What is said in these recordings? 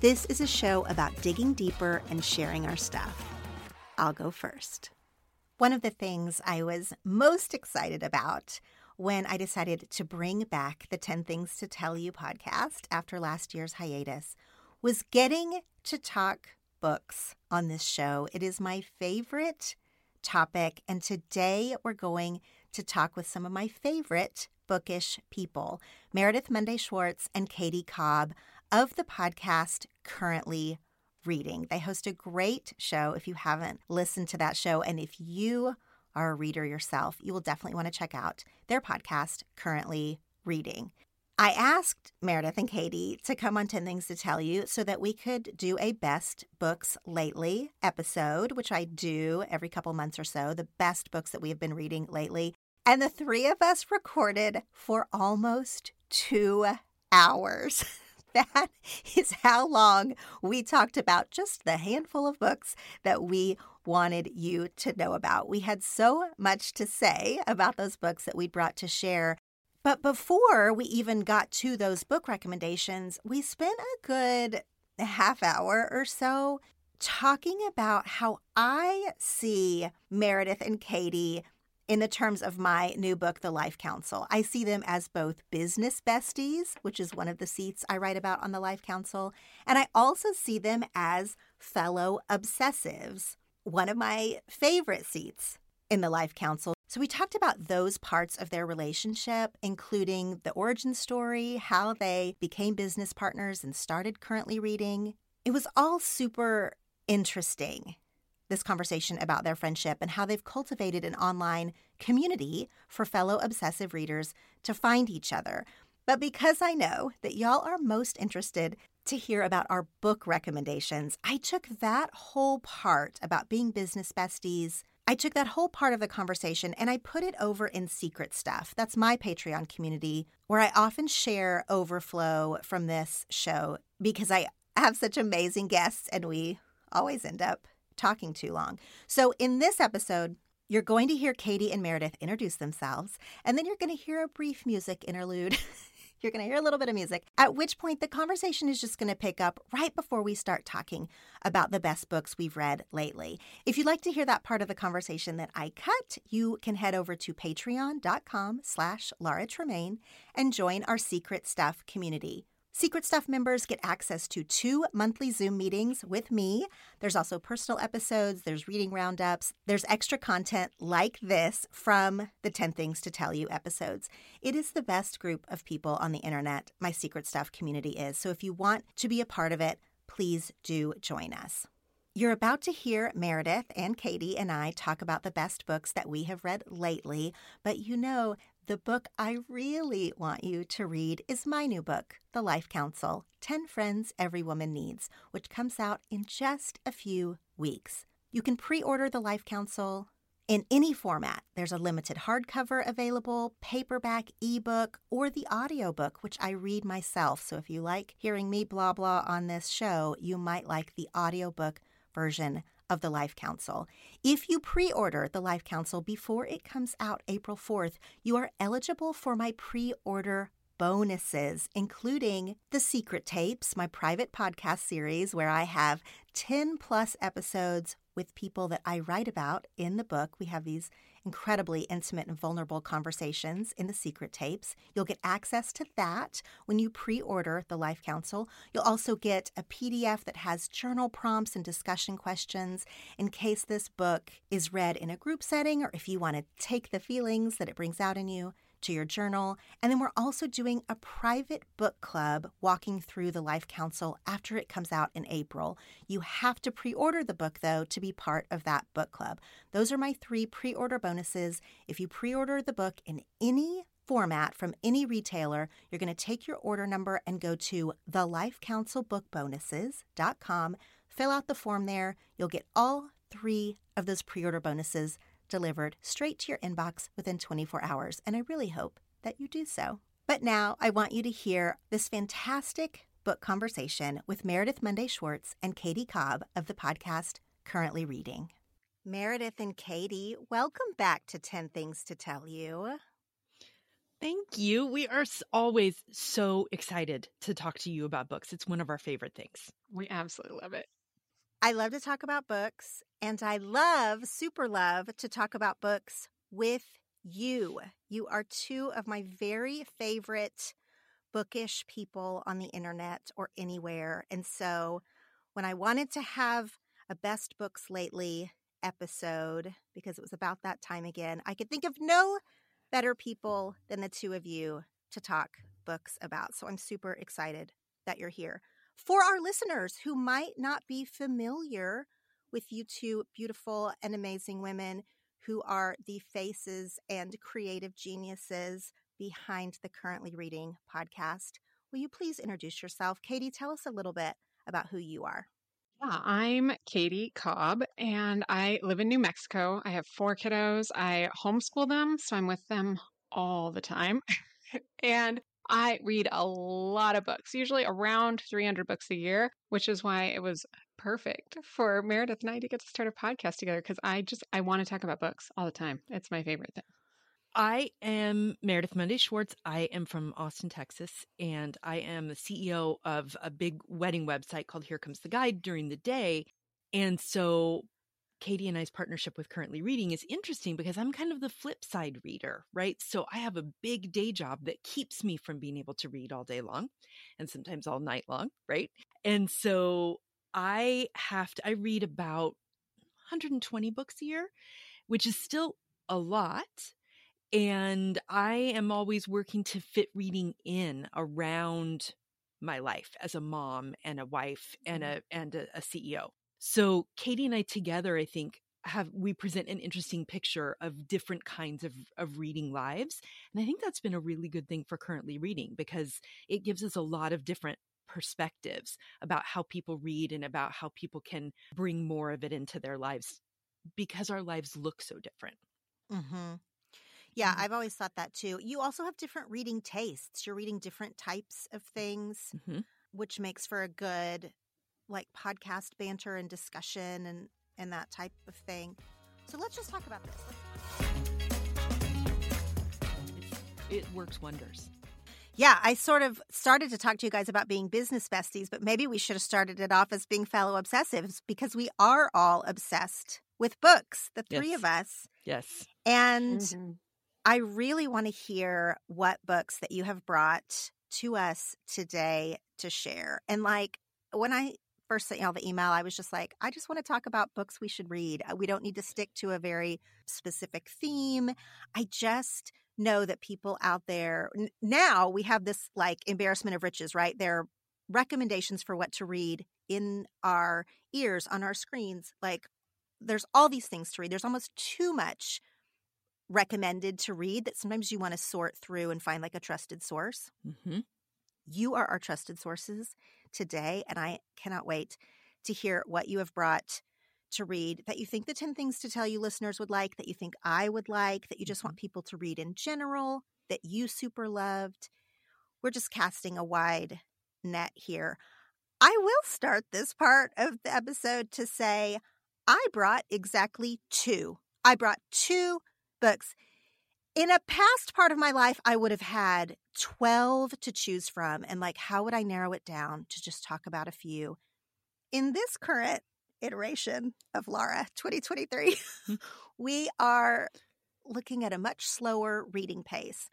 This is a show about digging deeper and sharing our stuff. I'll go first. One of the things I was most excited about when I decided to bring back the 10 Things to Tell You podcast after last year's hiatus was getting to talk books on this show. It is my favorite topic, and today we're going to talk with some of my favorite bookish people Meredith Monday Schwartz and Kaytee Cobb of the podcast Currently Reading. They host a great show if you haven't listened to that show. And if you are a reader yourself, you will definitely want to check out their podcast, Currently Reading. I asked Meredith and Kaytee to come on 10 Things to Tell You so that we could do a best books lately episode, which I do every couple months or so, the best books that we have been reading lately. And the three of us recorded for almost two hours. that is how long we talked about just the handful of books that we wanted you to know about. We had so much to say about those books that we brought to share. But before we even got to those book recommendations, we spent a good half hour or so talking about how I see Meredith and Kaytee in the terms of my new book, The Life Council. I see them as both business besties, which is one of the seats I write about on The Life Council, and I also see them as fellow obsessives, one of my favorite seats in The Life Council. So, we talked about those parts of their relationship, including the origin story, how they became business partners and started currently reading. It was all super interesting this conversation about their friendship and how they've cultivated an online community for fellow obsessive readers to find each other. But because I know that y'all are most interested to hear about our book recommendations, I took that whole part about being business besties. I took that whole part of the conversation and I put it over in Secret Stuff. That's my Patreon community where I often share overflow from this show because I have such amazing guests and we always end up talking too long. So, in this episode, you're going to hear Kaytee and Meredith introduce themselves, and then you're going to hear a brief music interlude. you're going to hear a little bit of music, at which point the conversation is just going to pick up right before we start talking about the best books we've read lately. If you'd like to hear that part of the conversation that I cut, you can head over to patreon.com slash Laura Tremaine and join our Secret Stuff community. Secret Stuff members get access to two monthly Zoom meetings with me. There's also personal episodes, there's reading roundups, there's extra content like this from the 10 Things to Tell You episodes. It is the best group of people on the internet, my Secret Stuff community is. So if you want to be a part of it, please do join us. You're about to hear Meredith and Kaytee and I talk about the best books that we have read lately, but you know, the book I really want you to read is my new book, The Life Council 10 Friends Every Woman Needs, which comes out in just a few weeks. You can pre order The Life Council in any format. There's a limited hardcover available, paperback, ebook, or the audiobook, which I read myself. So if you like hearing me blah blah on this show, you might like the audiobook version of the Life Council. If you pre order the Life Council before it comes out April 4th, you are eligible for my pre order bonuses, including the Secret Tapes, my private podcast series where I have 10 plus episodes with people that I write about in the book. We have these incredibly intimate and vulnerable conversations in the secret tapes. You'll get access to that when you pre order the Life Council. You'll also get a PDF that has journal prompts and discussion questions in case this book is read in a group setting or if you want to take the feelings that it brings out in you to your journal. And then we're also doing a private book club walking through the Life Council after it comes out in April. You have to pre order the book, though, to be part of that book club. Those are my three pre order bonuses. If you pre order the book in any format from any retailer, you're going to take your order number and go to thelifecouncilbookbonuses.com, fill out the form there. You'll get all three of those pre order bonuses delivered straight to your inbox within 24 hours, and I really hope that you do so. But now I want you to hear this fantastic book conversation with Meredith Monday Schwartz and Kaytee Cobb of the podcast Currently Reading. Meredith and Kaytee, welcome back to 10 Things to Tell You. Thank you. We are always so excited to talk to you about books. It's one of our favorite things. We absolutely love it. I love to talk about books, and I love, super love, to talk about books with you. You are two of my very favorite bookish people on the internet or anywhere. And so when I wanted to have a best books lately episode, because it was about that time again, I could think of no better people than the two of you to talk books about. So I'm super excited that you're here for our listeners who might not be familiar with you two beautiful and amazing women who are the faces and creative geniuses behind the Currently Reading podcast. Will you please introduce yourself? Kaytee, tell us a little bit about who you are. Yeah, I'm Kaytee Cobb and I live in New Mexico. I have four kiddos. I homeschool them, so I'm with them all the time. and I read a lot of books, usually around 300 books a year, which is why it was perfect for Meredith and I to get to start a podcast together because I just I want to talk about books all the time. It's my favorite thing. I am Meredith Monday Schwartz. I am from Austin, Texas, and I am the CEO of a big wedding website called Here Comes the Guide during the day. And so Kaytee and I's partnership with Currently Reading is interesting because I'm kind of the flip side reader, right? So I have a big day job that keeps me from being able to read all day long and sometimes all night long, right? And so I have to, I read about 120 books a year, which is still a lot. And I am always working to fit reading in around my life as a mom and a wife and mm-hmm. a and a, a CEO. So Kaytee and I together, I think, have we present an interesting picture of different kinds of, of reading lives. And I think that's been a really good thing for currently reading because it gives us a lot of different perspectives about how people read and about how people can bring more of it into their lives because our lives look so different. Mm-hmm. Yeah, mm-hmm. I've always thought that too. You also have different reading tastes. You're reading different types of things, mm-hmm. which makes for a good like podcast banter and discussion and and that type of thing. So let's just talk about this. It works wonders. Yeah, I sort of started to talk to you guys about being business besties, but maybe we should have started it off as being fellow obsessives because we are all obsessed with books, the three yes. of us. Yes. And mm-hmm. I really want to hear what books that you have brought to us today to share. And like when I first sent y'all the email, I was just like, I just want to talk about books we should read. Uh, We don't need to stick to a very specific theme. I just know that people out there now we have this like embarrassment of riches, right? There are recommendations for what to read in our ears, on our screens. Like there's all these things to read. There's almost too much recommended to read that sometimes you want to sort through and find like a trusted source. Mm-hmm. You are our trusted sources today, and I cannot wait to hear what you have brought to read that you think the 10 things to tell you listeners would like, that you think I would like, that you just want mm-hmm. people to read in general, that you super loved. We're just casting a wide net here. I will start this part of the episode to say I brought exactly two. I brought two books. In a past part of my life, I would have had 12 to choose from. And like, how would I narrow it down to just talk about a few? In this current iteration of Laura 2023, mm-hmm. we are looking at a much slower reading pace.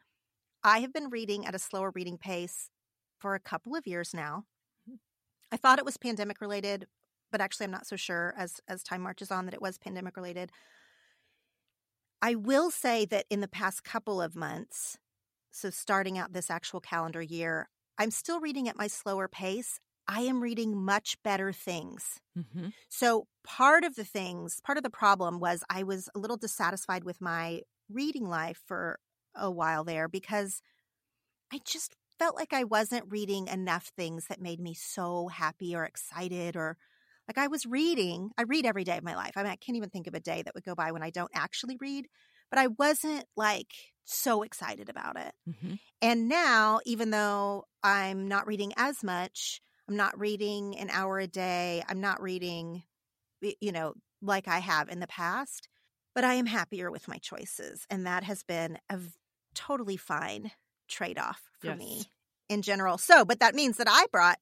I have been reading at a slower reading pace for a couple of years now. Mm-hmm. I thought it was pandemic related, but actually I'm not so sure as as time marches on that it was pandemic related. I will say that in the past couple of months, so starting out this actual calendar year, I'm still reading at my slower pace. I am reading much better things. Mm-hmm. So, part of the things, part of the problem was I was a little dissatisfied with my reading life for a while there because I just felt like I wasn't reading enough things that made me so happy or excited or like I was reading. I read every day of my life. I mean, I can't even think of a day that would go by when I don't actually read, but I wasn't like so excited about it. Mm-hmm. And now, even though I'm not reading as much, I'm not reading an hour a day, I'm not reading, you know, like I have in the past, but I am happier with my choices. And that has been a totally fine trade off for Yes. me in general. So, but that means that I brought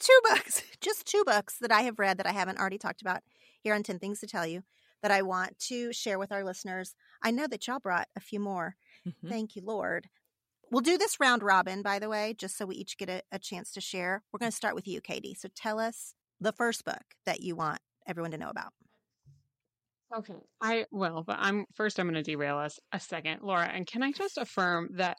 two books, just two books that I have read that I haven't already talked about here on 10 Things to Tell You that I want to share with our listeners. I know that y'all brought a few more. Mhm. Thank you, Lord. We'll do this round robin, by the way, just so we each get a, a chance to share. We're going to start with you, Kaytee. So tell us the first book that you want everyone to know about. Okay. I will, but I'm first I'm going to derail us a second, Laura. And can I just affirm that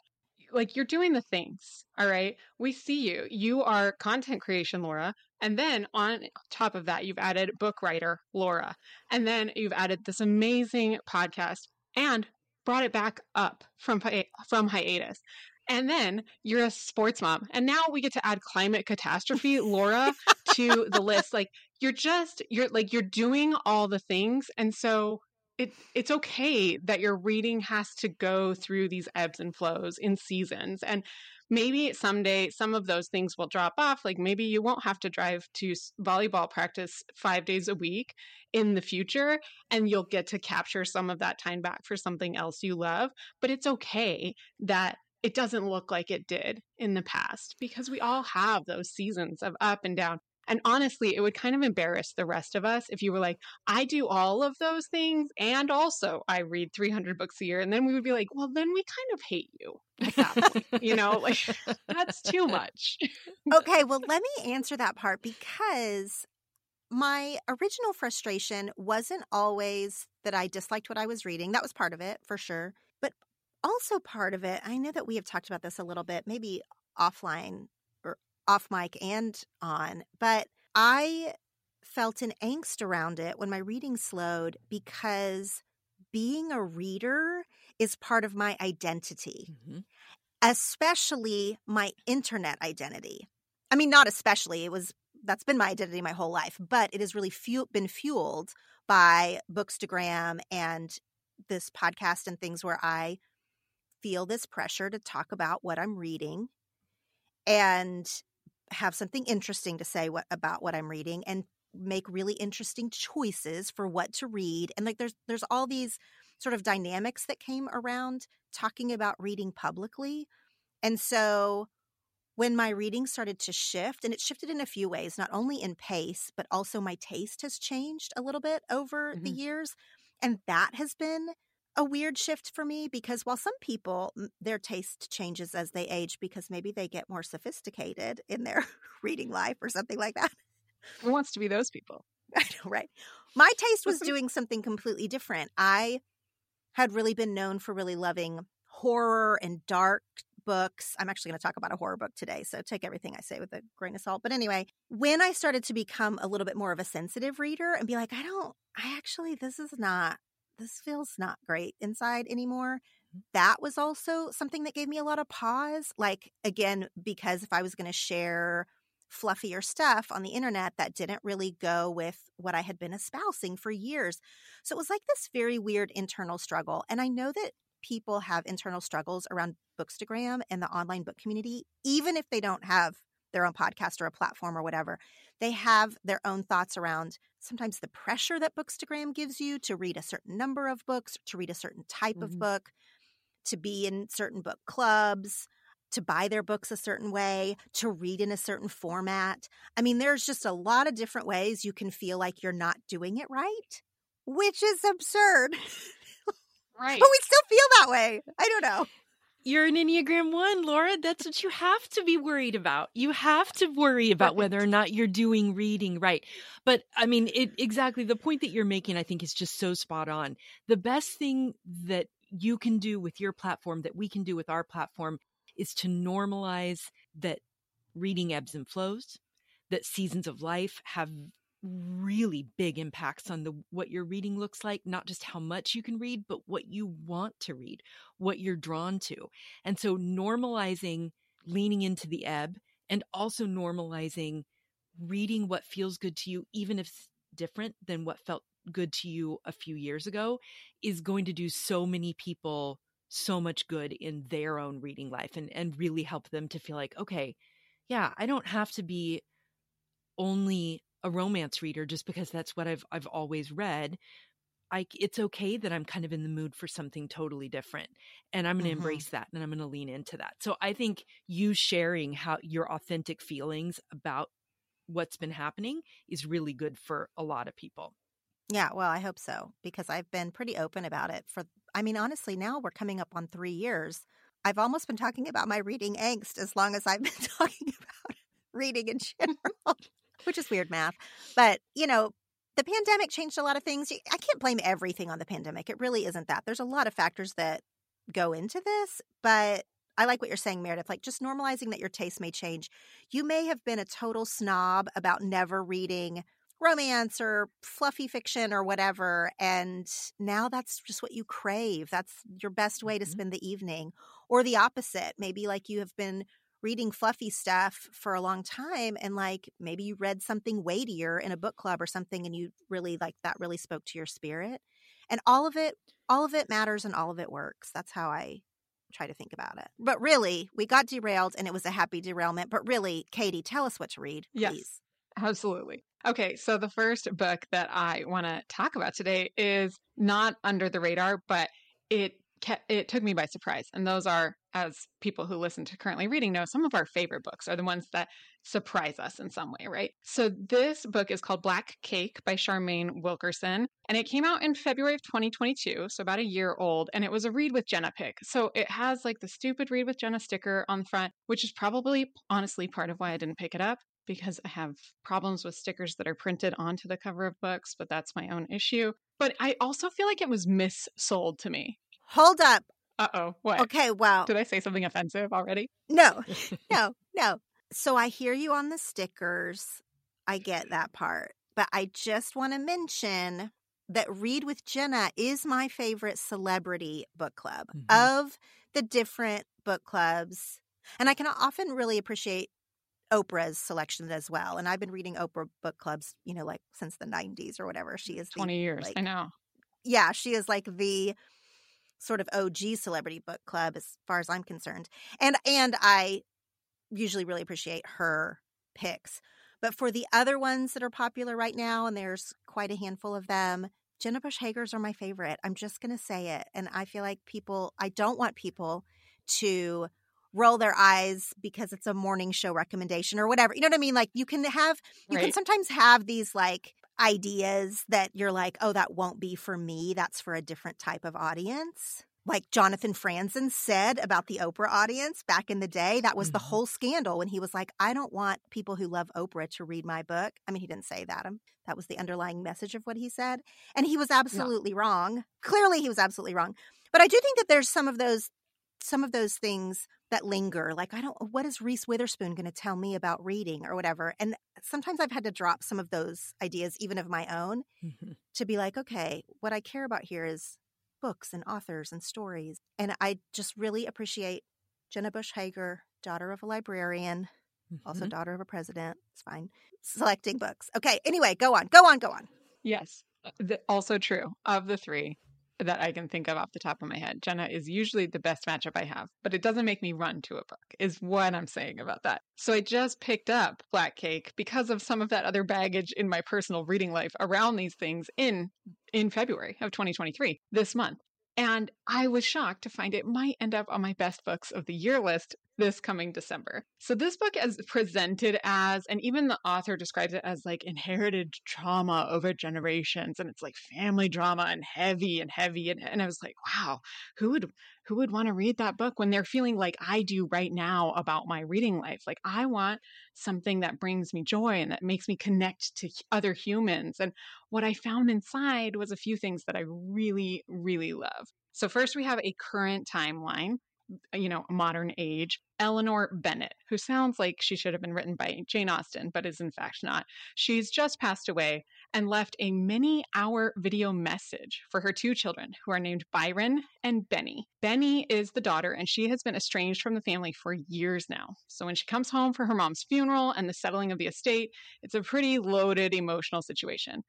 like you're doing the things, all right? We see you. You are content creation, Laura. And then on top of that, you've added book writer, Laura. And then you've added this amazing podcast and brought it back up from from hiatus. And then you're a sports mom. And now we get to add climate catastrophe, Laura, to the list. Like you're just you're like you're doing all the things and so it it's okay that your reading has to go through these ebbs and flows in seasons and maybe someday some of those things will drop off like maybe you won't have to drive to volleyball practice 5 days a week in the future and you'll get to capture some of that time back for something else you love but it's okay that it doesn't look like it did in the past because we all have those seasons of up and down and honestly, it would kind of embarrass the rest of us if you were like, I do all of those things and also I read 300 books a year. And then we would be like, well, then we kind of hate you point. you know, like that's too much. Okay, well, let me answer that part because my original frustration wasn't always that I disliked what I was reading. That was part of it, for sure. But also part of it, I know that we have talked about this a little bit, maybe offline or off mic and on, but I felt an angst around it when my reading slowed because being a reader is part of my identity Mhm. especially my internet identity. I mean, not especially. It was that's been my identity my whole life, but it has really fu- been fueled by Bookstagram and this podcast and things where I feel this pressure to talk about what I'm reading and have something interesting to say what about what I'm reading and make really interesting choices for what to read and like there's there's all these sort of dynamics that came around talking about reading publicly and so when my reading started to shift, and it shifted in a few ways, not only in pace, but also my taste has changed a little bit over the Mhm. years. And that has been a weird shift for me because while some people their taste changes as they age because maybe they get more sophisticated in their reading life or something like that. Who wants to be those people? I know, right? My taste was doing something completely different. I had really been known for really loving horror and dark books. I'm actually going to talk about a horror book today, so take everything I say with a grain of salt. But anyway, when I started to become a little bit more of a sensitive reader and be like, I don't, I actually, this is not, this feels not great inside anymore. Mm-hmm. That was also something that gave me a lot of pause. Like, again, because if I was going to share fluffier stuff on the internet that didn't really go with what I had been espousing for years. So it was like this very weird internal struggle. And I know that people have internal struggles around Bookstagram and the online book community, even if they don't have their own podcast or a platform or whatever. They have their own thoughts around sometimes the pressure that Bookstagram gives you to read a certain number of books, to read a certain type mm-hmm. of book, to be in certain book clubs, to buy their books a certain way, to read in a certain format. I mean, there's just a lot of different ways you can feel like you're not doing it right, which is absurd. Right. but we still feel that way. I don't know. You're an Enneagram 1, Laura. That's what you have to be worried about. You have to worry about whether or not you're doing reading right. But I mean, it exactly the point that you're making I think is just so spot on. The best thing that you can do with your platform that we can do with our platform is to normalize that reading ebbs and flows, that seasons of life have really big impacts on the what your reading looks like not just how much you can read but what you want to read what you're drawn to. And so normalizing leaning into the ebb and also normalizing reading what feels good to you even if it's different than what felt good to you a few years ago is going to do so many people so much good in their own reading life and and really help them to feel like okay yeah i don't have to be only a romance reader just because that's what i've i've always read I, it's okay that I'm kind of in the mood for something totally different and I'm going to mm-hmm. embrace that and I'm going to lean into that. So I think you sharing how your authentic feelings about what's been happening is really good for a lot of people. Yeah, well, I hope so because I've been pretty open about it for I mean, honestly, now we're coming up on 3 years. I've almost been talking about my reading angst as long as I've been talking about reading in general, which is weird math. But, you know, the pandemic changed a lot of things. I can't blame everything on the pandemic. It really isn't that. There's a lot of factors that go into this, but I like what you're saying, Meredith. Like just normalizing that your taste may change. You may have been a total snob about never reading romance or fluffy fiction or whatever. And now that's just what you crave. That's your best way to mm-hmm. spend the evening. Or the opposite. Maybe like you have been reading fluffy stuff for a long time and like maybe you read something weightier in a book club or something and you really like that really spoke to your spirit. And all of it all of it matters and all of it works. That's how I try to think about it. But really, we got derailed and it was a happy derailment. But really, Kaytee, tell us what to read, please. Yes, absolutely. Okay, so the first book that I want to talk about today is not under the radar, but it it took me by surprise. And those are, as people who listen to currently reading know, some of our favorite books are the ones that surprise us in some way, right? So this book is called Black Cake by Charmaine Wilkerson, and it came out in February of 2022, so about a year old, and it was a read with Jenna pick. So it has like the stupid read with Jenna sticker on the front, which is probably honestly part of why I didn't pick it up because I have problems with stickers that are printed onto the cover of books, but that's my own issue. But I also feel like it was missold to me. Hold up. Uh oh. What? Okay, well. Did I say something offensive already? No, no, no. So I hear you on the stickers. I get that part. But I just want to mention that Read with Jenna is my favorite celebrity book club mm-hmm. of the different book clubs. And I can often really appreciate Oprah's selection as well. And I've been reading Oprah book clubs, you know, like since the 90s or whatever. She is 20 the, years. Like, I know. Yeah, she is like the sort of OG celebrity book club as far as I'm concerned. And and I usually really appreciate her picks. But for the other ones that are popular right now, and there's quite a handful of them, Jenna Bush Hager's are my favorite. I'm just going to say it. And I feel like people, I don't want people to roll their eyes because it's a morning show recommendation or whatever. You know what I mean? Like you can have you right. can sometimes have these like ideas that you're like, oh, that won't be for me. That's for a different type of audience. Like Jonathan Franzen said about the Oprah audience back in the day. That was mm-hmm. the whole scandal when he was like, I don't want people who love Oprah to read my book. I mean, he didn't say that. Um, that was the underlying message of what he said. And he was absolutely no. wrong. Clearly, he was absolutely wrong. But I do think that there's some of those some of those things that linger like i don't what is reese witherspoon going to tell me about reading or whatever and sometimes i've had to drop some of those ideas even of my own mm-hmm. to be like okay what i care about here is books and authors and stories and i just really appreciate jenna bush hager daughter of a librarian mm-hmm. also daughter of a president it's fine selecting books okay anyway go on go on go on yes uh, also true of the three that I can think of off the top of my head. Jenna is usually the best matchup I have, but it doesn't make me run to a book, is what I'm saying about that. So I just picked up Black Cake because of some of that other baggage in my personal reading life around these things in in February of 2023, this month. And I was shocked to find it might end up on my best books of the year list this coming December. So this book is presented as, and even the author describes it as like inherited trauma over generations, and it's like family drama and heavy and heavy. And, and I was like, wow, who would who would want to read that book when they're feeling like I do right now about my reading life? Like I want something that brings me joy and that makes me connect to other humans. And what I found inside was a few things that I really, really love. So first we have a current timeline you know, modern age, Eleanor Bennett, who sounds like she should have been written by Jane Austen, but is in fact not. She's just passed away and left a many hour video message for her two children, who are named Byron and Benny. Benny is the daughter, and she has been estranged from the family for years now. So when she comes home for her mom's funeral and the settling of the estate, it's a pretty loaded emotional situation.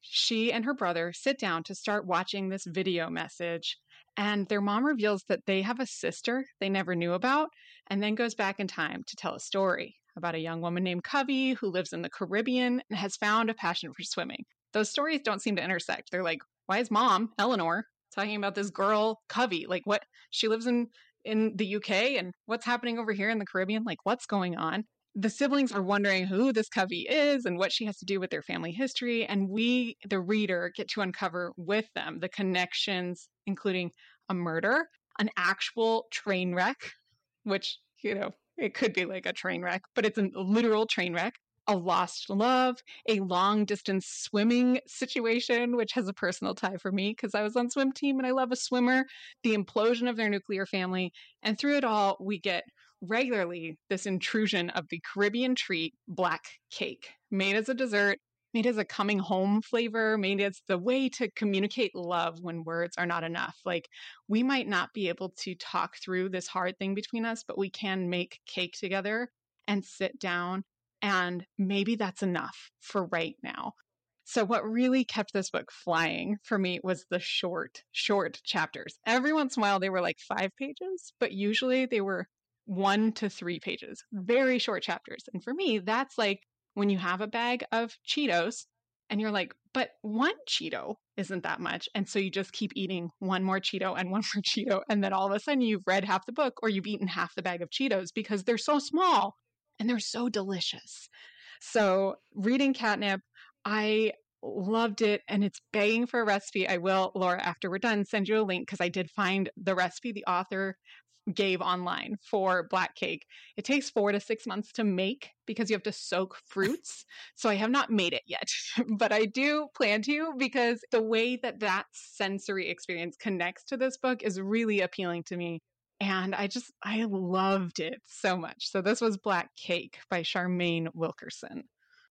She and her brother sit down to start watching this video message and their mom reveals that they have a sister they never knew about, and then goes back in time to tell a story about a young woman named Covey who lives in the Caribbean and has found a passion for swimming. Those stories don't seem to intersect. They're like, why is mom, Eleanor, talking about this girl, Covey? Like, what? She lives in in the UK and what's happening over here in the Caribbean? Like, what's going on? the siblings are wondering who this Covey is and what she has to do with their family history. And we, the reader, get to uncover with them the connections, including a murder, an actual train wreck, which, you know, it could be like a train wreck, but it's a literal train wreck, a lost love, a long distance swimming situation, which has a personal tie for me because I was on swim team and I love a swimmer, the implosion of their nuclear family. And through it all, we get regularly this intrusion of the Caribbean treat black cake, made as a dessert, made as a coming home flavor, made as the way to communicate love when words are not enough. Like we might not be able to talk through this hard thing between us, but we can make cake together and sit down. And maybe that's enough for right now. So, what really kept this book flying for me was the short, short chapters. Every once in a while, they were like five pages, but usually they were one to three pages, very short chapters. And for me, that's like when you have a bag of Cheetos and you're like, but one Cheeto isn't that much. And so you just keep eating one more Cheeto and one more Cheeto. And then all of a sudden you've read half the book or you've eaten half the bag of Cheetos because they're so small and they're so delicious. So reading Catnip, I loved it and it's begging for a recipe. I will, Laura, after we're done, send you a link because I did find the recipe the author gave online for black cake. It takes four to six months to make because you have to soak fruits. so I have not made it yet, but I do plan to because the way that that sensory experience connects to this book is really appealing to me. And I just, I loved it so much. So this was Black Cake by Charmaine Wilkerson.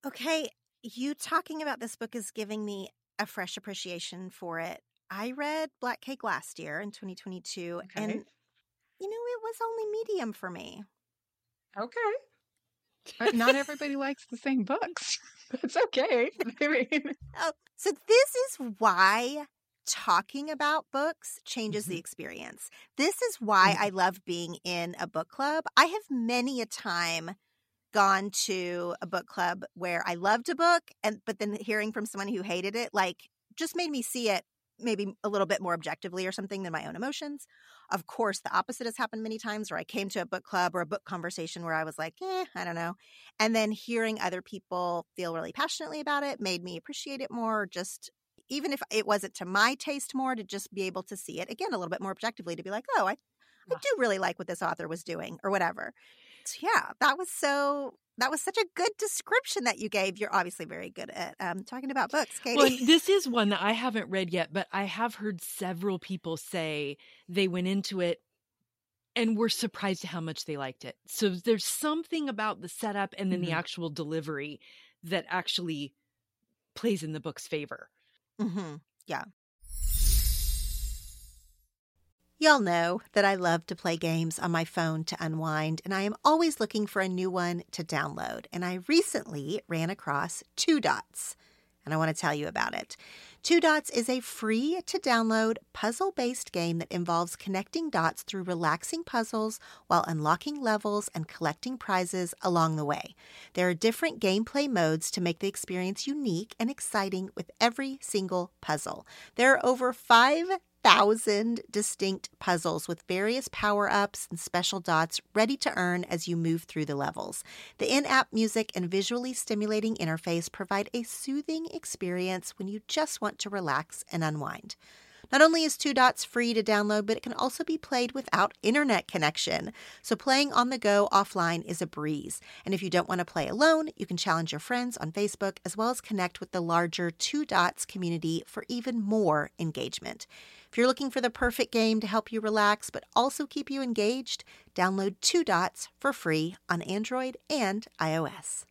Okay. You talking about this book is giving me a fresh appreciation for it. I read Black Cake last year in 2022, okay. and you know, it was only medium for me. Okay. But not everybody likes the same books. That's okay. I mean, oh, so this is why talking about books changes mm-hmm. the experience. This is why mm-hmm. I love being in a book club. I have many a time gone to a book club where I loved a book and but then hearing from someone who hated it like just made me see it maybe a little bit more objectively or something than my own emotions. Of course, the opposite has happened many times where I came to a book club or a book conversation where I was like, eh, I don't know. And then hearing other people feel really passionately about it made me appreciate it more. Just even if it wasn't to my taste more, to just be able to see it again a little bit more objectively to be like, oh, I, I do really like what this author was doing or whatever. So, yeah, that was so that was such a good description that you gave. You're obviously very good at um, talking about books, Kaytee. Well, this is one that I haven't read yet, but I have heard several people say they went into it and were surprised at how much they liked it. So there's something about the setup and then mm-hmm. the actual delivery that actually plays in the book's favor. Mm-hmm. Yeah. Y'all know that I love to play games on my phone to unwind, and I am always looking for a new one to download. And I recently ran across Two Dots, and I want to tell you about it. Two Dots is a free to download puzzle based game that involves connecting dots through relaxing puzzles while unlocking levels and collecting prizes along the way. There are different gameplay modes to make the experience unique and exciting with every single puzzle. There are over 5 thousand distinct puzzles with various power ups and special dots ready to earn as you move through the levels. The in app music and visually stimulating interface provide a soothing experience when you just want to relax and unwind. Not only is Two Dots free to download, but it can also be played without internet connection. So playing on the go offline is a breeze. And if you don't want to play alone, you can challenge your friends on Facebook as well as connect with the larger Two Dots community for even more engagement. If you're looking for the perfect game to help you relax but also keep you engaged, download Two Dots for free on Android and iOS.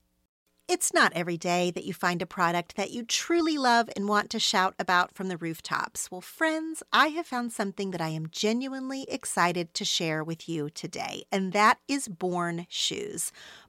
It's not every day that you find a product that you truly love and want to shout about from the rooftops. Well, friends, I have found something that I am genuinely excited to share with you today, and that is Born Shoes.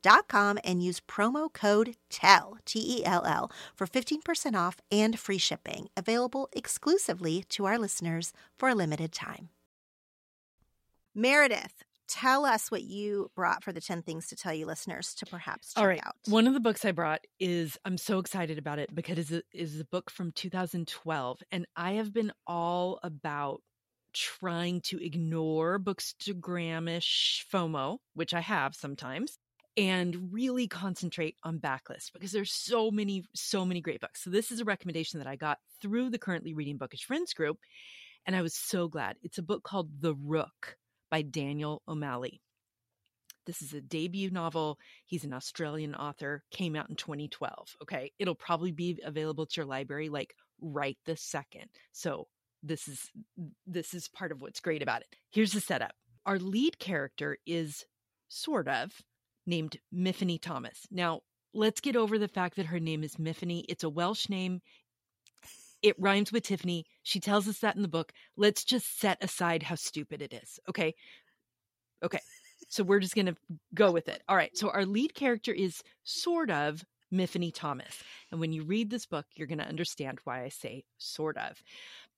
Dot com and use promo code TELL, T E L L, for 15% off and free shipping, available exclusively to our listeners for a limited time. Meredith, tell us what you brought for the 10 things to tell you listeners to perhaps check All right. out. One of the books I brought is I'm so excited about it because it is a book from 2012 and I have been all about trying to ignore bookstagramish FOMO, which I have sometimes, and really concentrate on backlist because there's so many so many great books. So this is a recommendation that I got through the currently reading bookish friends group and I was so glad. It's a book called The Rook by Daniel O'Malley. This is a debut novel. He's an Australian author, came out in 2012. Okay. It'll probably be available to your library like right this second. So this is this is part of what's great about it. Here's the setup. Our lead character is sort of named Myfanwy Thomas. Now, let's get over the fact that her name is Myfanwy. It's a Welsh name. It rhymes with Tiffany. She tells us that in the book. Let's just set aside how stupid it is. Okay. Okay. So we're just going to go with it. All right. So our lead character is sort of Myfanwy Thomas. And when you read this book, you're going to understand why I say sort of.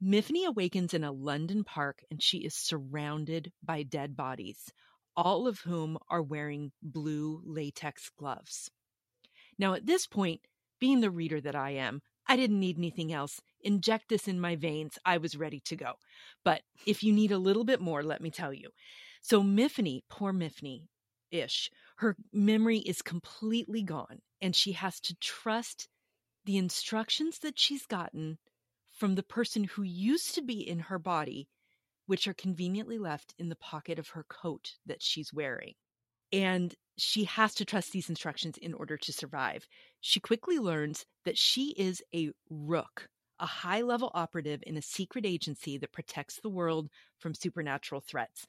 Myfanwy awakens in a London park and she is surrounded by dead bodies, all of whom are wearing blue latex gloves. Now, at this point, being the reader that I am, I didn't need anything else. Inject this in my veins. I was ready to go. But if you need a little bit more, let me tell you. So, Myfanwy, poor Myfanwy ish, her memory is completely gone, and she has to trust the instructions that she's gotten from the person who used to be in her body, which are conveniently left in the pocket of her coat that she's wearing. And she has to trust these instructions in order to survive. She quickly learns that she is a rook, a high level operative in a secret agency that protects the world from supernatural threats.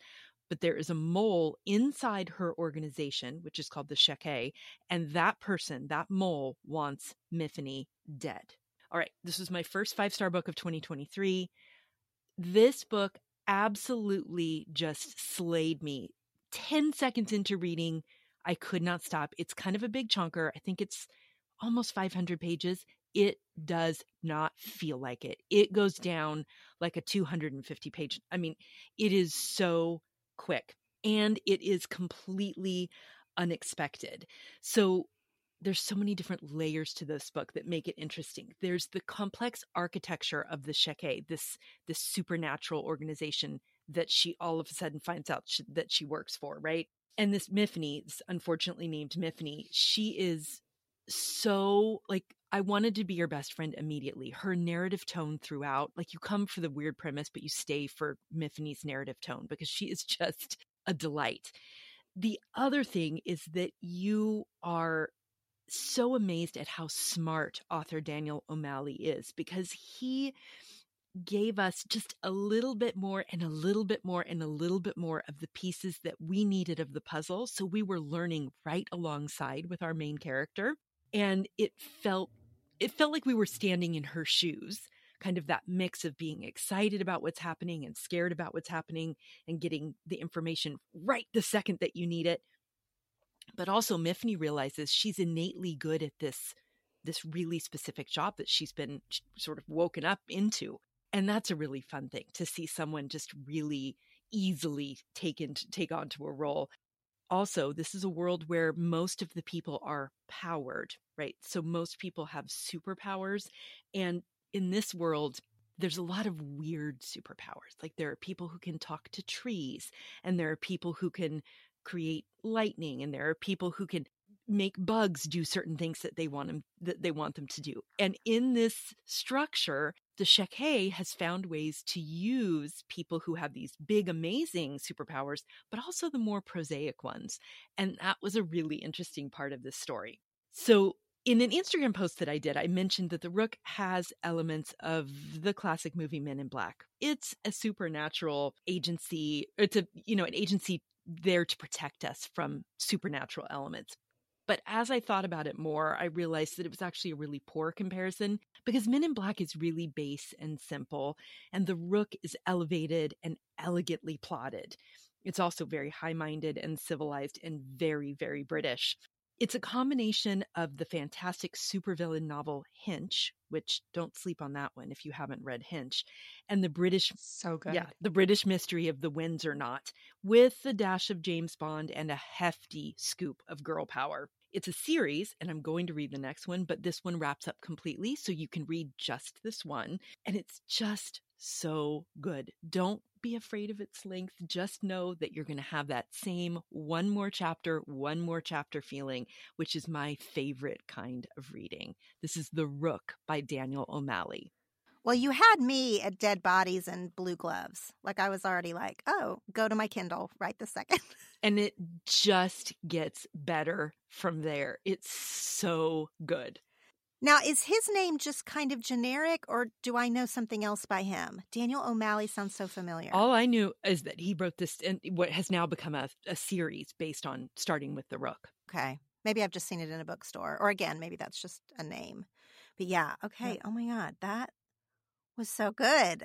But there is a mole inside her organization, which is called the Checquy, and that person, that mole, wants Myfanwy dead. All right, this was my first five star book of 2023. This book absolutely just slayed me. 10 seconds into reading, I could not stop. It's kind of a big chunker. I think it's almost 500 pages. It does not feel like it. It goes down like a 250 page. I mean, it is so quick and it is completely unexpected. So there's so many different layers to this book that make it interesting. There's the complex architecture of the Checquy, this this supernatural organization that she all of a sudden finds out that she works for, right? And this this unfortunately named Myfanwy, she is so like I wanted to be your best friend immediately. Her narrative tone throughout, like you come for the weird premise, but you stay for Myfanwy's narrative tone because she is just a delight. The other thing is that you are so amazed at how smart author Daniel O'Malley is because he gave us just a little bit more and a little bit more and a little bit more of the pieces that we needed of the puzzle. So we were learning right alongside with our main character. And it felt it felt like we were standing in her shoes, kind of that mix of being excited about what's happening and scared about what's happening and getting the information right the second that you need it. But also Myfanwy realizes she's innately good at this this really specific job that she's been sort of woken up into and that's a really fun thing to see someone just really easily take into take on to a role. Also this is a world where most of the people are powered right? So most people have superpowers and in this world there's a lot of weird superpowers. Like there are people who can talk to trees and there are people who can create lightning and there are people who can make bugs do certain things that they want them that they want them to do. And in this structure, the Checquy has found ways to use people who have these big, amazing superpowers, but also the more prosaic ones. And that was a really interesting part of this story. So in an Instagram post that I did, I mentioned that the Rook has elements of the classic movie Men in Black. It's a supernatural agency. It's a, you know, an agency there to protect us from supernatural elements. But as I thought about it more, I realized that it was actually a really poor comparison because Men in Black is really base and simple, and The Rook is elevated and elegantly plotted. It's also very high minded and civilized and very, very British. It's a combination of the fantastic supervillain novel Hench, which don't sleep on that one if you haven't read Hench, and the British so good. Yeah, the British mystery of the Windsor Knot, with the dash of James Bond and a hefty scoop of girl power. It's a series, and I'm going to read the next one, but this one wraps up completely, so you can read just this one. And it's just so good. Don't be afraid of its length. Just know that you're going to have that same one more chapter, one more chapter feeling, which is my favorite kind of reading. This is The Rook by Daniel O'Malley. Well, you had me at Dead Bodies and Blue Gloves. Like I was already like, oh, go to my Kindle right the second. and it just gets better from there. It's so good. Now, is his name just kind of generic, or do I know something else by him? Daniel O'Malley sounds so familiar. All I knew is that he wrote this, and what has now become a, a series based on starting with the Rook. Okay, maybe I've just seen it in a bookstore, or again, maybe that's just a name. But yeah, okay. Yeah. Oh my god, that was so good.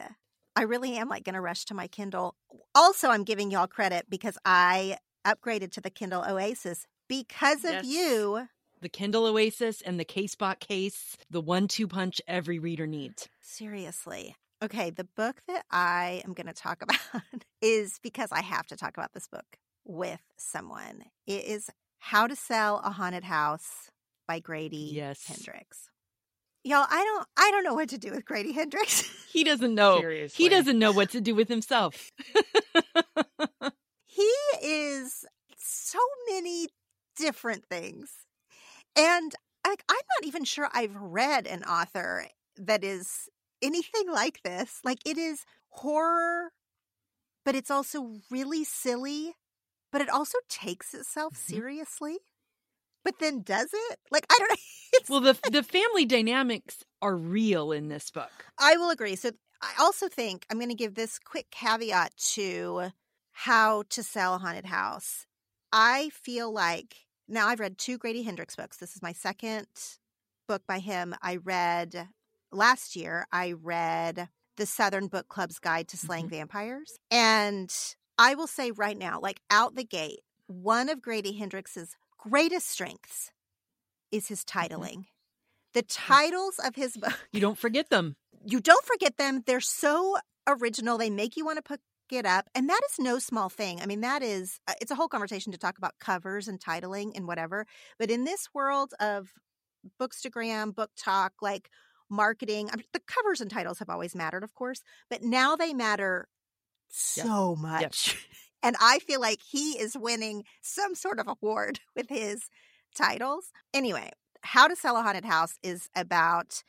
I really am like going to rush to my Kindle. Also, I'm giving y'all credit because I upgraded to the Kindle Oasis because of yes. you the Kindle Oasis and the Casebot case, the one two punch every reader needs. Seriously. Okay, the book that I am going to talk about is because I have to talk about this book with someone. It is How to Sell a Haunted House by Grady yes. Hendrix. Y'all, I don't I don't know what to do with Grady Hendrix. He doesn't know. Seriously. He doesn't know what to do with himself. he is so many different things. And like I'm not even sure I've read an author that is anything like this. Like it is horror, but it's also really silly, but it also takes itself Mhm. seriously. But then does it? Like I don't know. It's, Well, the the family dynamics are real in this book. I will agree. So I also think I'm going to give this quick caveat to how to sell a haunted house. I feel like now I've read two Grady Hendrix books. This is my second book by him. I read last year, I read The Southern Book Club's Guide to Slaying mm-hmm. Vampires. And I will say right now, like out the gate, one of Grady Hendrix's greatest strengths is his mm-hmm. titling. The titles of his book You don't forget them. you don't forget them. They're so original. They make you want to pick it up. And that is no small thing. I mean, that is, uh, it's a whole conversation to talk about covers and titling and whatever. But in this world of bookstagram, book talk, like marketing, I mean, the covers and titles have always mattered, of course, but now they matter Yeah. so much. And I feel like he is winning some sort of award with his titles. Anyway, How to Sell a Haunted House is about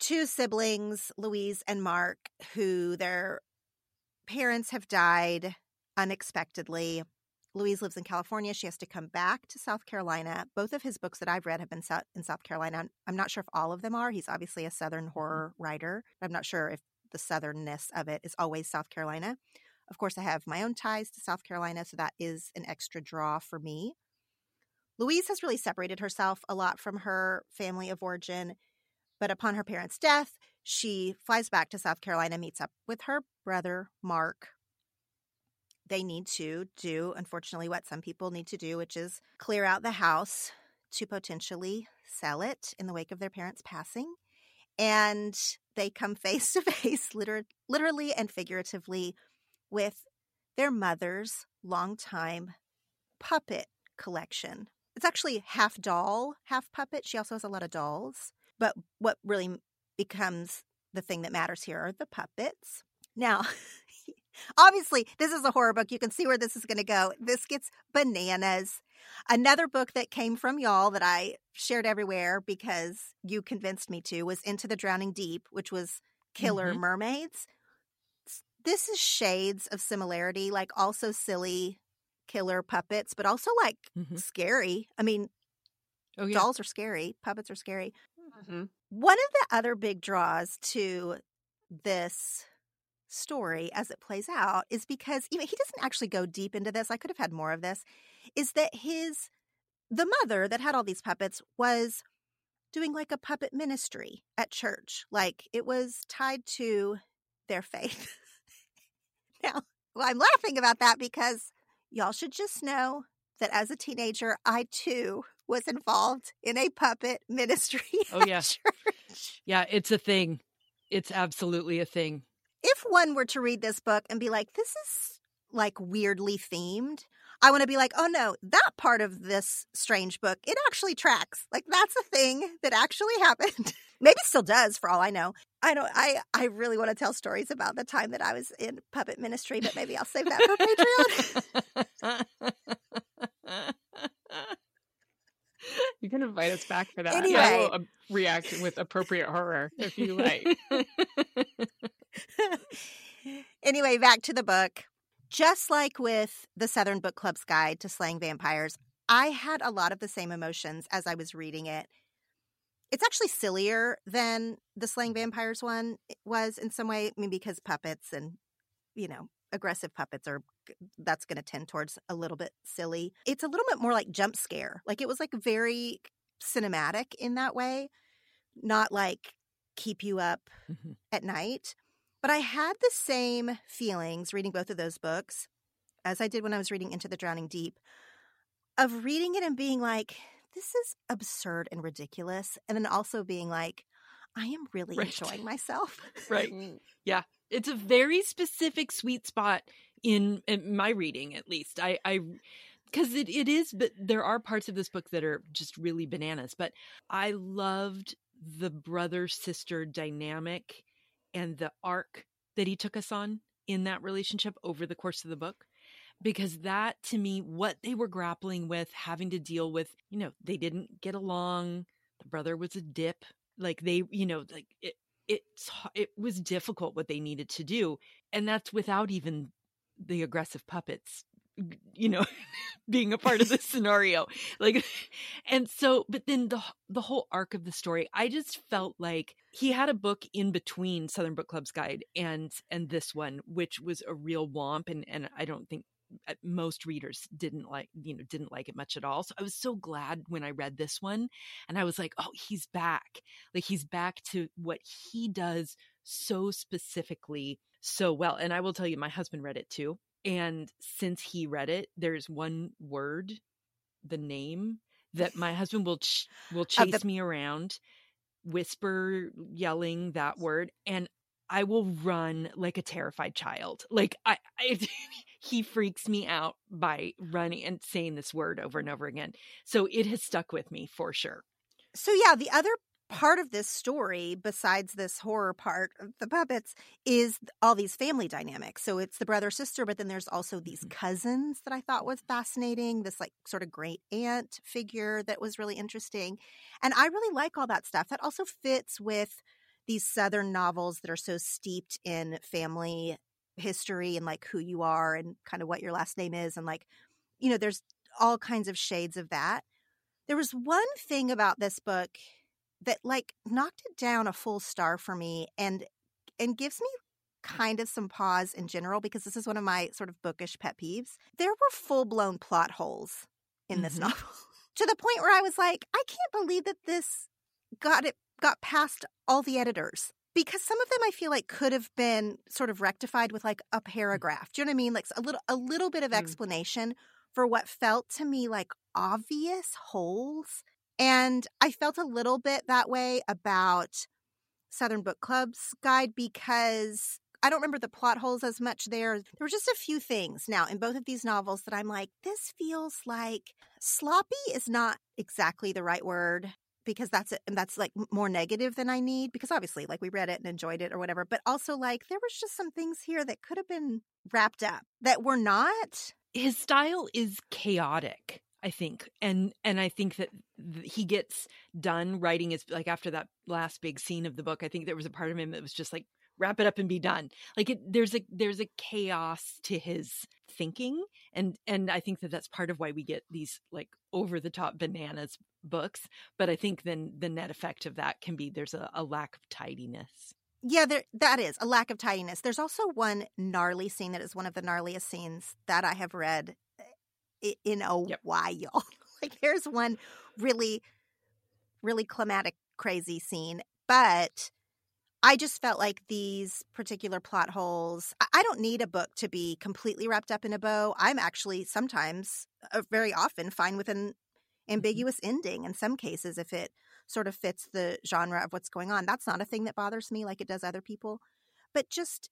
two siblings, Louise and Mark, who their parents have died unexpectedly. Louise lives in California. She has to come back to South Carolina. Both of his books that I've read have been set in South Carolina. I'm- not sure if all of them are. He's obviously a Southern mm-hmm. horror writer. I'm not sure if the Southernness of it is always South Carolina. Of course, I have my own ties to South Carolina, so that is an extra draw for me. Louise has really separated herself a lot from her family of origin, but upon her parents' death, she flies back to South Carolina, meets up with her brother, Mark. They need to do, unfortunately, what some people need to do, which is clear out the house to potentially sell it in the wake of their parents' passing. And they come face to face, literally and figuratively, with their mother's longtime puppet collection. It's actually half doll, half puppet. She also has a lot of dolls. But what really becomes the thing that matters here are the puppets. Now, obviously, this is a horror book. You can see where this is going to go. This gets bananas. Another book that came from y'all that I shared everywhere because you convinced me to was Into the Drowning Deep, which was Killer Mhm. Mermaids. This is shades of similarity, like also silly killer puppets, but also like Mhm. scary. I mean, Oh yeah. dolls are scary, puppets are scary. Mhm. One of the other big draws to this story as it plays out is because even he doesn't actually go deep into this. I could have had more of this. Is that his the mother that had all these puppets was doing like a puppet ministry at church. Like it was tied to their faith. now, well, I'm laughing about that because y'all should just know that as a teenager, I too was involved in a puppet ministry. Oh, yeah. church. Yeah, it's a thing. It's absolutely a thing. If one were to read this book and be like, this is like weirdly themed, I want to be like, oh no, that part of this strange book, it actually tracks. Like that's a thing that actually happened. Maybe still does for all I know. I don't I I really want to tell stories about the time that I was in puppet ministry, but maybe I'll save that for Patreon. You can invite us back for that. I will uh, react with appropriate horror if you like. anyway, back to the book. Just like with the Southern Book Club's Guide to Slaying Vampires, I had a lot of the same emotions as I was reading it. It's actually sillier than the Slaying Vampires one was in some way, I mean, because puppets and, you know, aggressive puppets are that's going to tend towards a little bit silly. It's a little bit more like jump scare. Like it was like very cinematic in that way, not like keep you up Mhm. at night. But I had the same feelings reading both of those books as I did when I was reading Into the Drowning Deep of reading it and being like, this is absurd and ridiculous. And then also being like, I am really Right. enjoying myself. right. It's a very specific sweet spot in, in my reading, at least. I, I, because it, it is, but there are parts of this book that are just really bananas. But I loved the brother sister dynamic and the arc that he took us on in that relationship over the course of the book. Because that to me, what they were grappling with, having to deal with, you know, they didn't get along. The brother was a dip. Like they, you know, like it, it's it was difficult what they needed to do and that's without even the aggressive puppets you know being a part of the scenario like and so but then the the whole arc of the story i just felt like he had a book in between southern book club's guide and and this one which was a real womp and and i don't think most readers didn't like you know didn't like it much at all so i was so glad when i read this one and i was like oh he's back like he's back to what he does so specifically so well and i will tell you my husband read it too and since he read it there's one word the name that my husband will ch- will chase the- me around whisper yelling that word and I will run like a terrified child. Like I, I he freaks me out by running and saying this word over and over again. So it has stuck with me for sure. So yeah, the other part of this story besides this horror part of the puppets is all these family dynamics. So it's the brother sister, but then there's also these mm-hmm. cousins that I thought was fascinating, this like sort of great aunt figure that was really interesting. And I really like all that stuff. That also fits with these southern novels that are so steeped in family history and like who you are and kind of what your last name is and like you know there's all kinds of shades of that. There was one thing about this book that like knocked it down a full star for me and and gives me kind of some pause in general because this is one of my sort of bookish pet peeves. There were full-blown plot holes in this mm-hmm. novel to the point where i was like i can't believe that this got it got past all the editors because some of them I feel like could have been sort of rectified with like a mm. paragraph. Do you know what I mean? Like a little a little bit of mm. explanation for what felt to me like obvious holes. And I felt a little bit that way about Southern Book Club's guide because I don't remember the plot holes as much there. There were just a few things now in both of these novels that I'm like, this feels like sloppy is not exactly the right word because that's it and that's like more negative than I need because obviously like we read it and enjoyed it or whatever but also like there was just some things here that could have been wrapped up that were not. His style is chaotic I think and and I think that he gets done writing his like after that last big scene of the book I think there was a part of him that was just like wrap it up and be done. Like it, there's a there's a chaos to his thinking and and i think that that's part of why we get these like over the top bananas books but i think then the net effect of that can be there's a, a lack of tidiness. Yeah there that is a lack of tidiness. There's also one gnarly scene that is one of the gnarliest scenes that i have read eh, in a yep. while. Like there's one really really climatic crazy scene but I just felt like these particular plot holes, I don't need a book to be completely wrapped up in a bow. I'm actually sometimes, uh, very often, fine with an mm-hmm. ambiguous ending in some cases if it sort of fits the genre of what's going on. That's not a thing that bothers me like it does other people. But just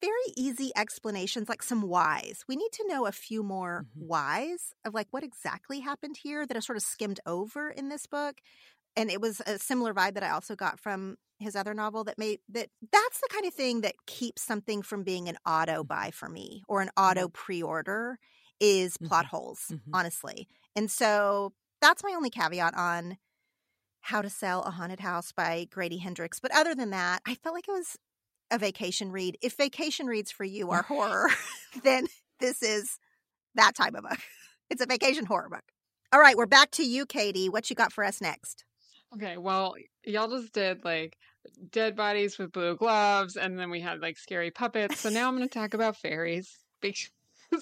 very easy explanations, like some whys. We need to know a few more mm-hmm. whys of like what exactly happened here that are sort of skimmed over in this book and it was a similar vibe that I also got from his other novel that made that that's the kind of thing that keeps something from being an auto mm-hmm. buy for me or an auto pre-order is plot mm-hmm. holes mm-hmm. honestly. And so that's my only caveat on how to sell a haunted house by grady hendrix but other than that i felt like it was a vacation read. If vacation reads for you are horror then this is that type of book. It's a vacation horror book. All right we're back to you Kaytee. What you got for us next Okay, well, y'all just did like dead bodies with blue gloves, and then we had like scary puppets. So now I'm going to talk about fairies because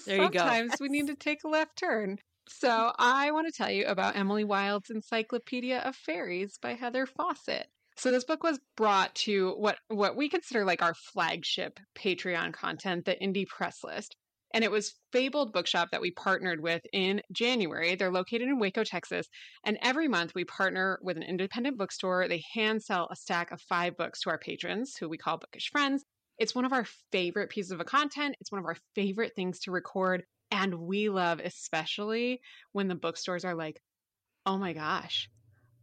there you sometimes go. we need to take a left turn. So I want to tell you about Emily Wilde's Encyclopaedia of Faeries by Heather Fawcett. So this book was brought to what what we consider like our flagship Patreon content, the Indie Press List. And it was Fabled Bookshop that we partnered with in January. They're located in Waco, Texas. And every month we partner with an independent bookstore. They hand sell a stack of five books to our patrons, who we call bookish friends. It's one of our favorite pieces of content. It's one of our favorite things to record. And we love especially when the bookstores are like, oh my gosh,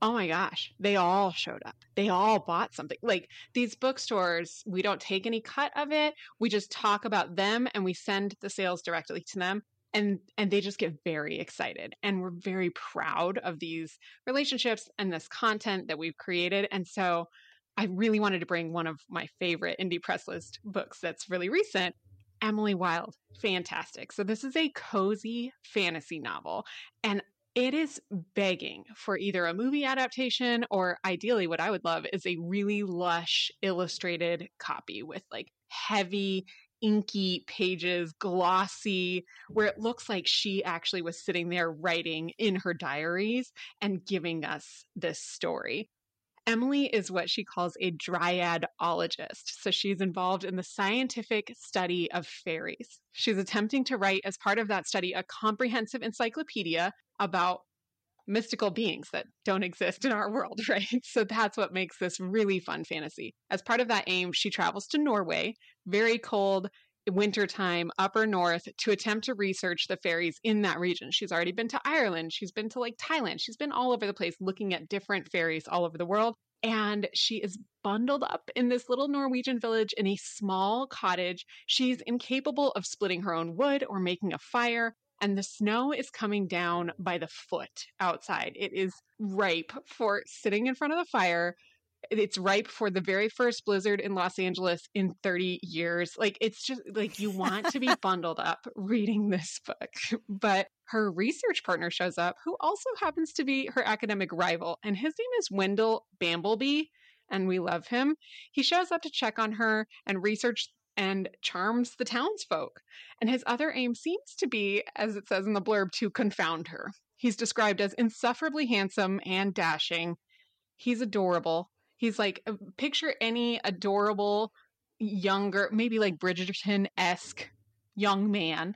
oh my gosh, they all showed up. They all bought something. Like these bookstores, we don't take any cut of it. We just talk about them and we send the sales directly to them. And and they just get very excited. And we're very proud of these relationships and this content that we've created. And so I really wanted to bring one of my favorite indie press list books that's really recent. Emily Wilde, fantastic. So, this is a cozy fantasy novel, and it is begging for either a movie adaptation or ideally what I would love is a really lush illustrated copy with like heavy inky pages, glossy, where it looks like she actually was sitting there writing in her diaries and giving us this story. Emily is what she calls a dryadologist. So she's involved in the scientific study of fairies. She's attempting to write, as part of that study, a comprehensive encyclopedia about mystical beings that don't exist in our world, right? So that's what makes this really fun fantasy. As part of that aim, she travels to Norway, very cold, wintertime, upper north, to attempt to research the fairies in that region. She's already been to Ireland, she's been to like Thailand, she's been all over the place looking at different fairies all over the world. And she is bundled up in this little Norwegian village in a small cottage. She's incapable of splitting her own wood or making a fire and the snow is coming down by the foot outside. It is ripe for sitting in front of the fire. It's ripe for the very first blizzard in Los Angeles in 30 years. Like, it's just like you want to be bundled up reading this book. But her research partner shows up, who also happens to be her academic rival. And his name is Wendell Bambleby and we love him. He shows up to check on her and research and charms the townsfolk. And his other aim seems to be, as it says in the blurb, to confound her. He's described as insufferably handsome and dashing. He's adorable. He's like, uh, picture any adorable, younger, maybe like Bridgerton esque young man.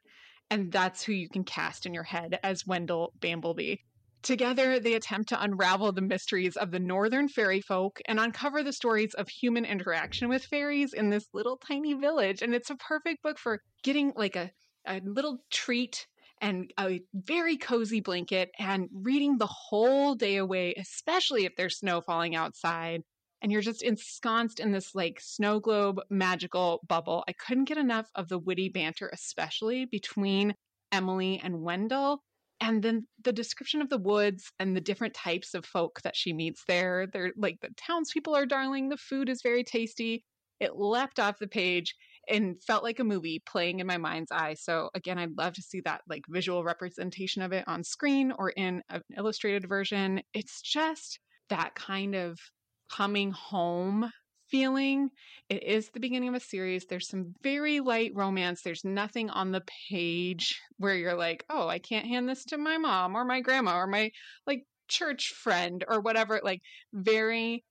And that's who you can cast in your head as Wendell Bambleby. Together, they attempt to unravel the mysteries of the northern fairy folk and uncover the stories of human interaction with fairies in this little tiny village. And it's a perfect book for getting like a, a little treat and a very cozy blanket and reading the whole day away, especially if there's snow falling outside. And you're just ensconced in this like snow globe magical bubble. I couldn't get enough of the witty banter, especially between Emily and Wendell and then the description of the woods and the different types of folk that she meets there. They're like the townspeople are darling the food is very tasty. It leapt off the page and felt like a movie playing in my mind's eye. So again i'd love to see that like visual representation of it on screen or in an illustrated version. It's just that kind of coming home feeling. It is the beginning of a series. There's some very light romance. There's nothing on the page where you're like, oh, I can't hand this to my mom or my grandma or my like church friend or whatever. Like, very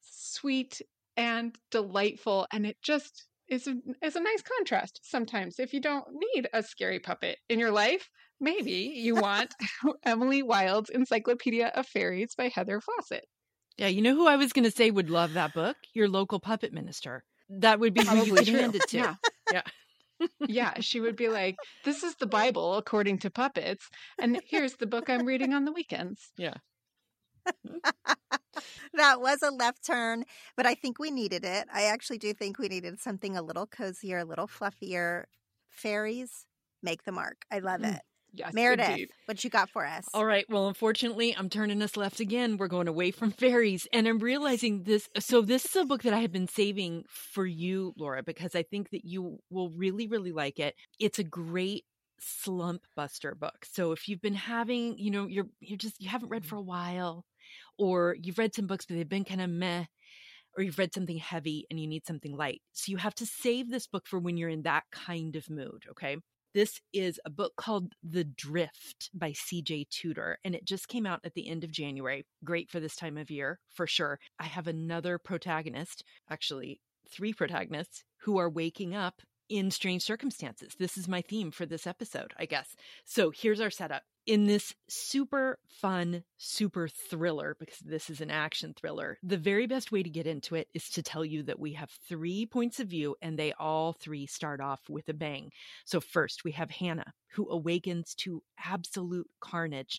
sweet and delightful. And it just is a, is a nice contrast sometimes. If you don't need a scary puppet in your life, maybe you want Emily Wilde's Encyclopaedia of Faeries by Heather Fawcett. Yeah, you know who I was going to say would love that book? Your local puppet minister. That would be Probably who you could hand it to. Yeah. yeah. yeah, she would be like, "This is the Bible according to puppets, and here's the book I'm reading on the weekends." Yeah. that was a left turn, but I think we needed it. I actually do think we needed something a little cozier, a little fluffier. Fairies make the mark. I love mm. it. Yes, Meredith, indeed. what you got for us? All right. Well, unfortunately, I'm turning us left again. We're going away from fairies, and I'm realizing this. So, this is a book that I have been saving for you, Laura, because I think that you will really, really like it. It's a great slump buster book. So, if you've been having, you know, you're you're just you haven't read for a while, or you've read some books but they've been kind of meh, or you've read something heavy and you need something light. So, you have to save this book for when you're in that kind of mood. Okay. This is a book called The Drift by CJ Tudor, and it just came out at the end of January. Great for this time of year, for sure. I have another protagonist, actually, three protagonists, who are waking up in strange circumstances. This is my theme for this episode, I guess. So here's our setup in this super fun, super thriller, because this is an action thriller, the very best way to get into it is to tell you that we have three points of view and they all three start off with a bang. So, first, we have Hannah, who awakens to absolute carnage.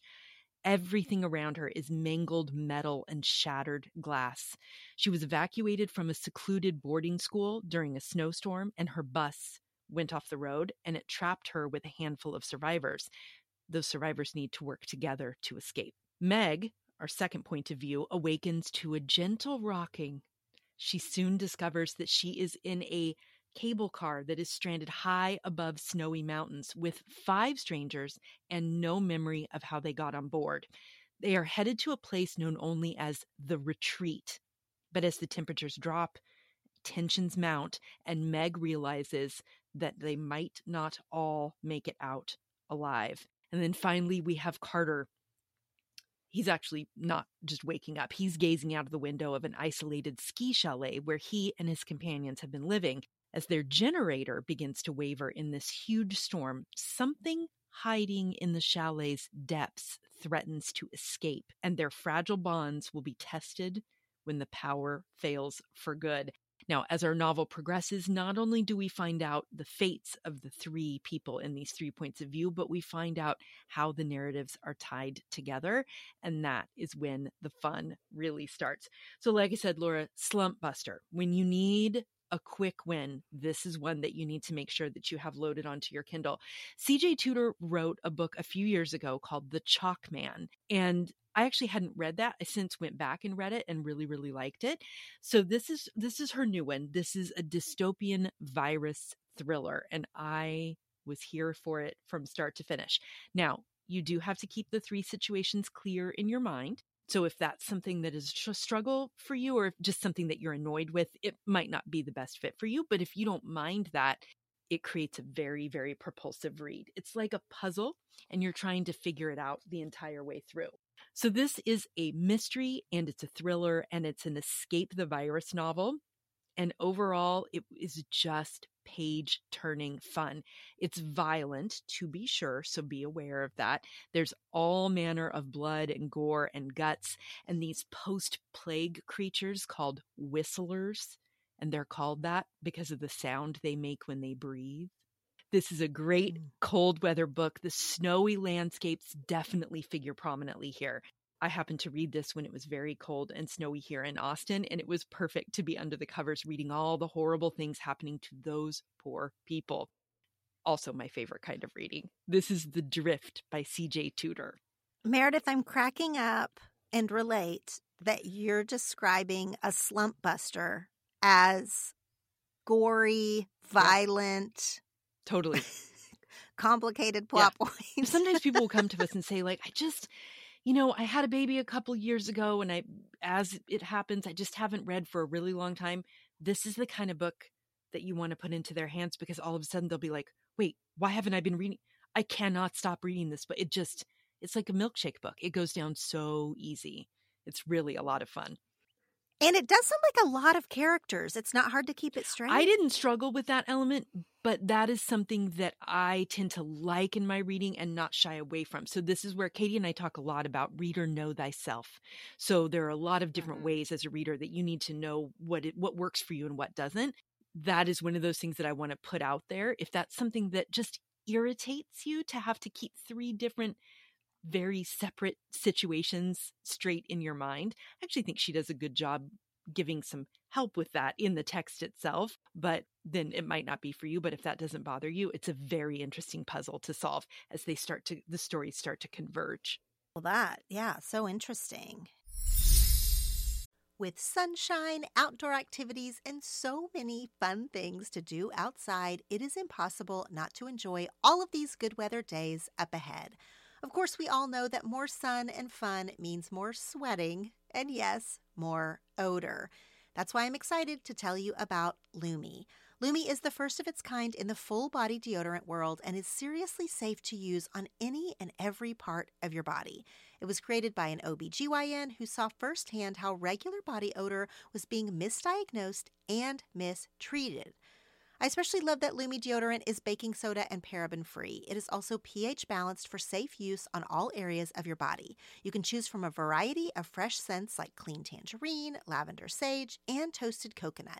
Everything around her is mangled metal and shattered glass. She was evacuated from a secluded boarding school during a snowstorm, and her bus went off the road and it trapped her with a handful of survivors those survivors need to work together to escape. Meg, our second point of view, awakens to a gentle rocking. she soon discovers that she is in a cable car that is stranded high above snowy mountains with five strangers and no memory of how they got on board. They are headed to a place known only as the retreat. But as the temperatures drop, tensions mount, and Meg realizes that they might not all make it out alive. And then finally, we have Carter. He's actually not just waking up, he's gazing out of the window of an isolated ski chalet where he and his companions have been living. As their generator begins to waver in this huge storm, something hiding in the chalet's depths threatens to escape, and their fragile bonds will be tested when the power fails for good. Now, as our novel progresses, not only do we find out the fates of the three people in these three points of view, but we find out how the narratives are tied together. And that is when the fun really starts. So, like I said, Laura, Slump Buster, when you need a quick win, this is one that you need to make sure that you have loaded onto your Kindle. CJ Tudor wrote a book a few years ago called The Chalk Man. And I actually hadn't read that. I since went back and read it and really, really liked it. So this is this is her new one. This is a dystopian virus thriller, and I was here for it from start to finish. Now, you do have to keep the three situations clear in your mind. So if that's something that is a struggle for you or just something that you're annoyed with, it might not be the best fit for you. But if you don't mind that, it creates a very, very propulsive read. It's like a puzzle and you're trying to figure it out the entire way through. So this is a mystery and it's a thriller and it's an escape the virus novel. And overall, it is just page turning fun. It's violent, to be sure, so be aware of that. There's all manner of blood and gore and guts, and these post plague creatures called whistlers. And they're called that because of the sound they make when they breathe. This is a great mm. cold weather book. The snowy landscapes definitely figure prominently here. I happened to read this when it was very cold and snowy here in Austin, and it was perfect to be under the covers reading all the horrible things happening to those poor people. Also, my favorite kind of reading. This is The Drift by CJ Tudor. Meredith, I'm cracking up and relate that you're describing a slump buster as gory, violent. Totally. complicated plot yeah. points. Sometimes people will come to us and say, like, I just you know, I had a baby a couple years ago and I as it happens, I just haven't read for a really long time. This is the kind of book that you want to put into their hands because all of a sudden they'll be like, "Wait, why haven't I been reading? I cannot stop reading this." But it just it's like a milkshake book. It goes down so easy. It's really a lot of fun. And it does sound like a lot of characters. It's not hard to keep it straight. I didn't struggle with that element, but that is something that I tend to like in my reading and not shy away from. So this is where Kaytee and I talk a lot about reader know thyself. So there are a lot of different mm-hmm. ways as a reader that you need to know what it, what works for you and what doesn't. That is one of those things that I want to put out there. If that's something that just irritates you to have to keep three different very separate situations straight in your mind. I actually think she does a good job giving some help with that in the text itself, but then it might not be for you. But if that doesn't bother you, it's a very interesting puzzle to solve as they start to, the stories start to converge. Well, that, yeah, so interesting. With sunshine, outdoor activities, and so many fun things to do outside, it is impossible not to enjoy all of these good weather days up ahead. Of course, we all know that more sun and fun means more sweating, and yes, more odor. That's why I'm excited to tell you about Lume. Lume is the first of its kind in the full body deodorant world and is seriously safe to use on any and every part of your body. It was created by an OBGYN who saw firsthand how regular body odor was being misdiagnosed and mistreated. I especially love that Lume deodorant is baking soda and paraben free. It is also pH balanced for safe use on all areas of your body. You can choose from a variety of fresh scents like clean tangerine, lavender sage, and toasted coconut.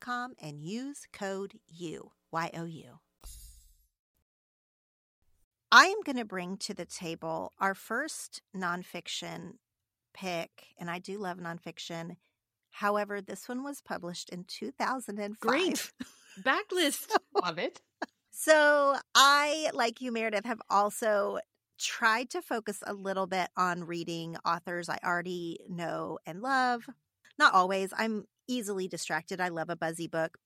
com and use code U, Y O U. I am going to bring to the table our first nonfiction pick, and I do love nonfiction. However, this one was published in 2005. Great. Backlist. Love it. So I, like you, Meredith, have also tried to focus a little bit on reading authors I already know and love. Not always. I'm easily distracted. I love a buzzy book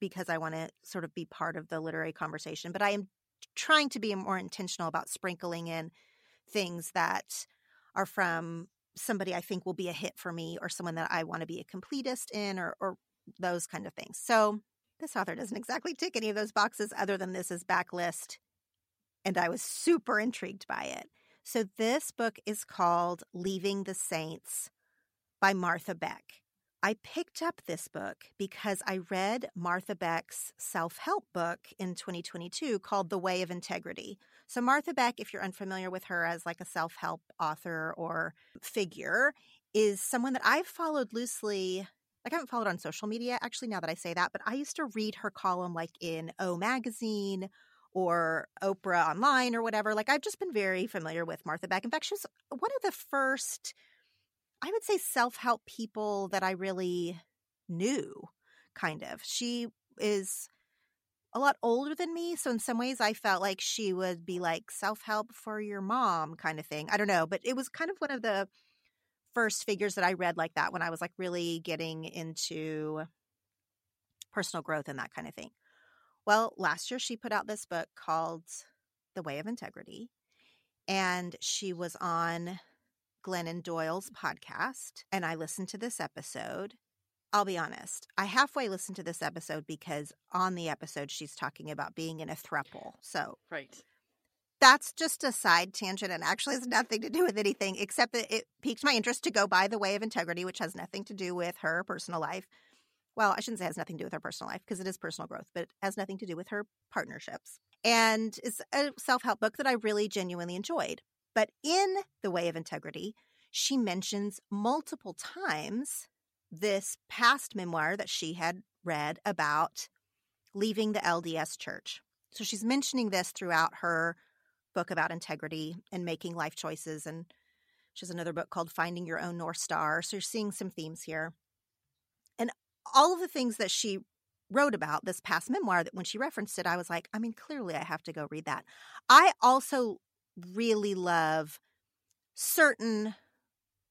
because I want to sort of be part of the literary conversation, but I am trying to be more intentional about sprinkling in things that are from somebody I think will be a hit for me or someone that I want to be a completist in or, or those kind of things. So this author doesn't exactly tick any of those boxes other than this is backlist. And I was super intrigued by it. So this book is called Leaving the Saints by Martha Beck. I picked up this book because I read Martha Beck's self help book in 2022 called The Way of Integrity. So, Martha Beck, if you're unfamiliar with her as like a self help author or figure, is someone that I've followed loosely. Like, I haven't followed on social media, actually, now that I say that, but I used to read her column like in O Magazine or Oprah Online or whatever. Like, I've just been very familiar with Martha Beck. In fact, she was one of the first I would say self help people that I really knew, kind of. She is a lot older than me. So, in some ways, I felt like she would be like self help for your mom kind of thing. I don't know, but it was kind of one of the first figures that I read like that when I was like really getting into personal growth and that kind of thing. Well, last year she put out this book called The Way of Integrity, and she was on Glennon Doyle's podcast and I listened to this episode. I'll be honest, I halfway listened to this episode because on the episode she's talking about being in a thruple. So, right. That's just a side tangent and actually has nothing to do with anything except that it piqued my interest to go by the way of integrity, which has nothing to do with her personal life. Well, I shouldn't say it has nothing to do with her personal life because it is personal growth, but it has nothing to do with her partnerships. And it's a self help book that I really genuinely enjoyed. But in The Way of Integrity, she mentions multiple times this past memoir that she had read about leaving the LDS church. So she's mentioning this throughout her book about integrity and making life choices. And she has another book called Finding Your Own North Star. So you're seeing some themes here. And all of the things that she wrote about this past memoir that when she referenced it, I was like, I mean, clearly I have to go read that. I also really love certain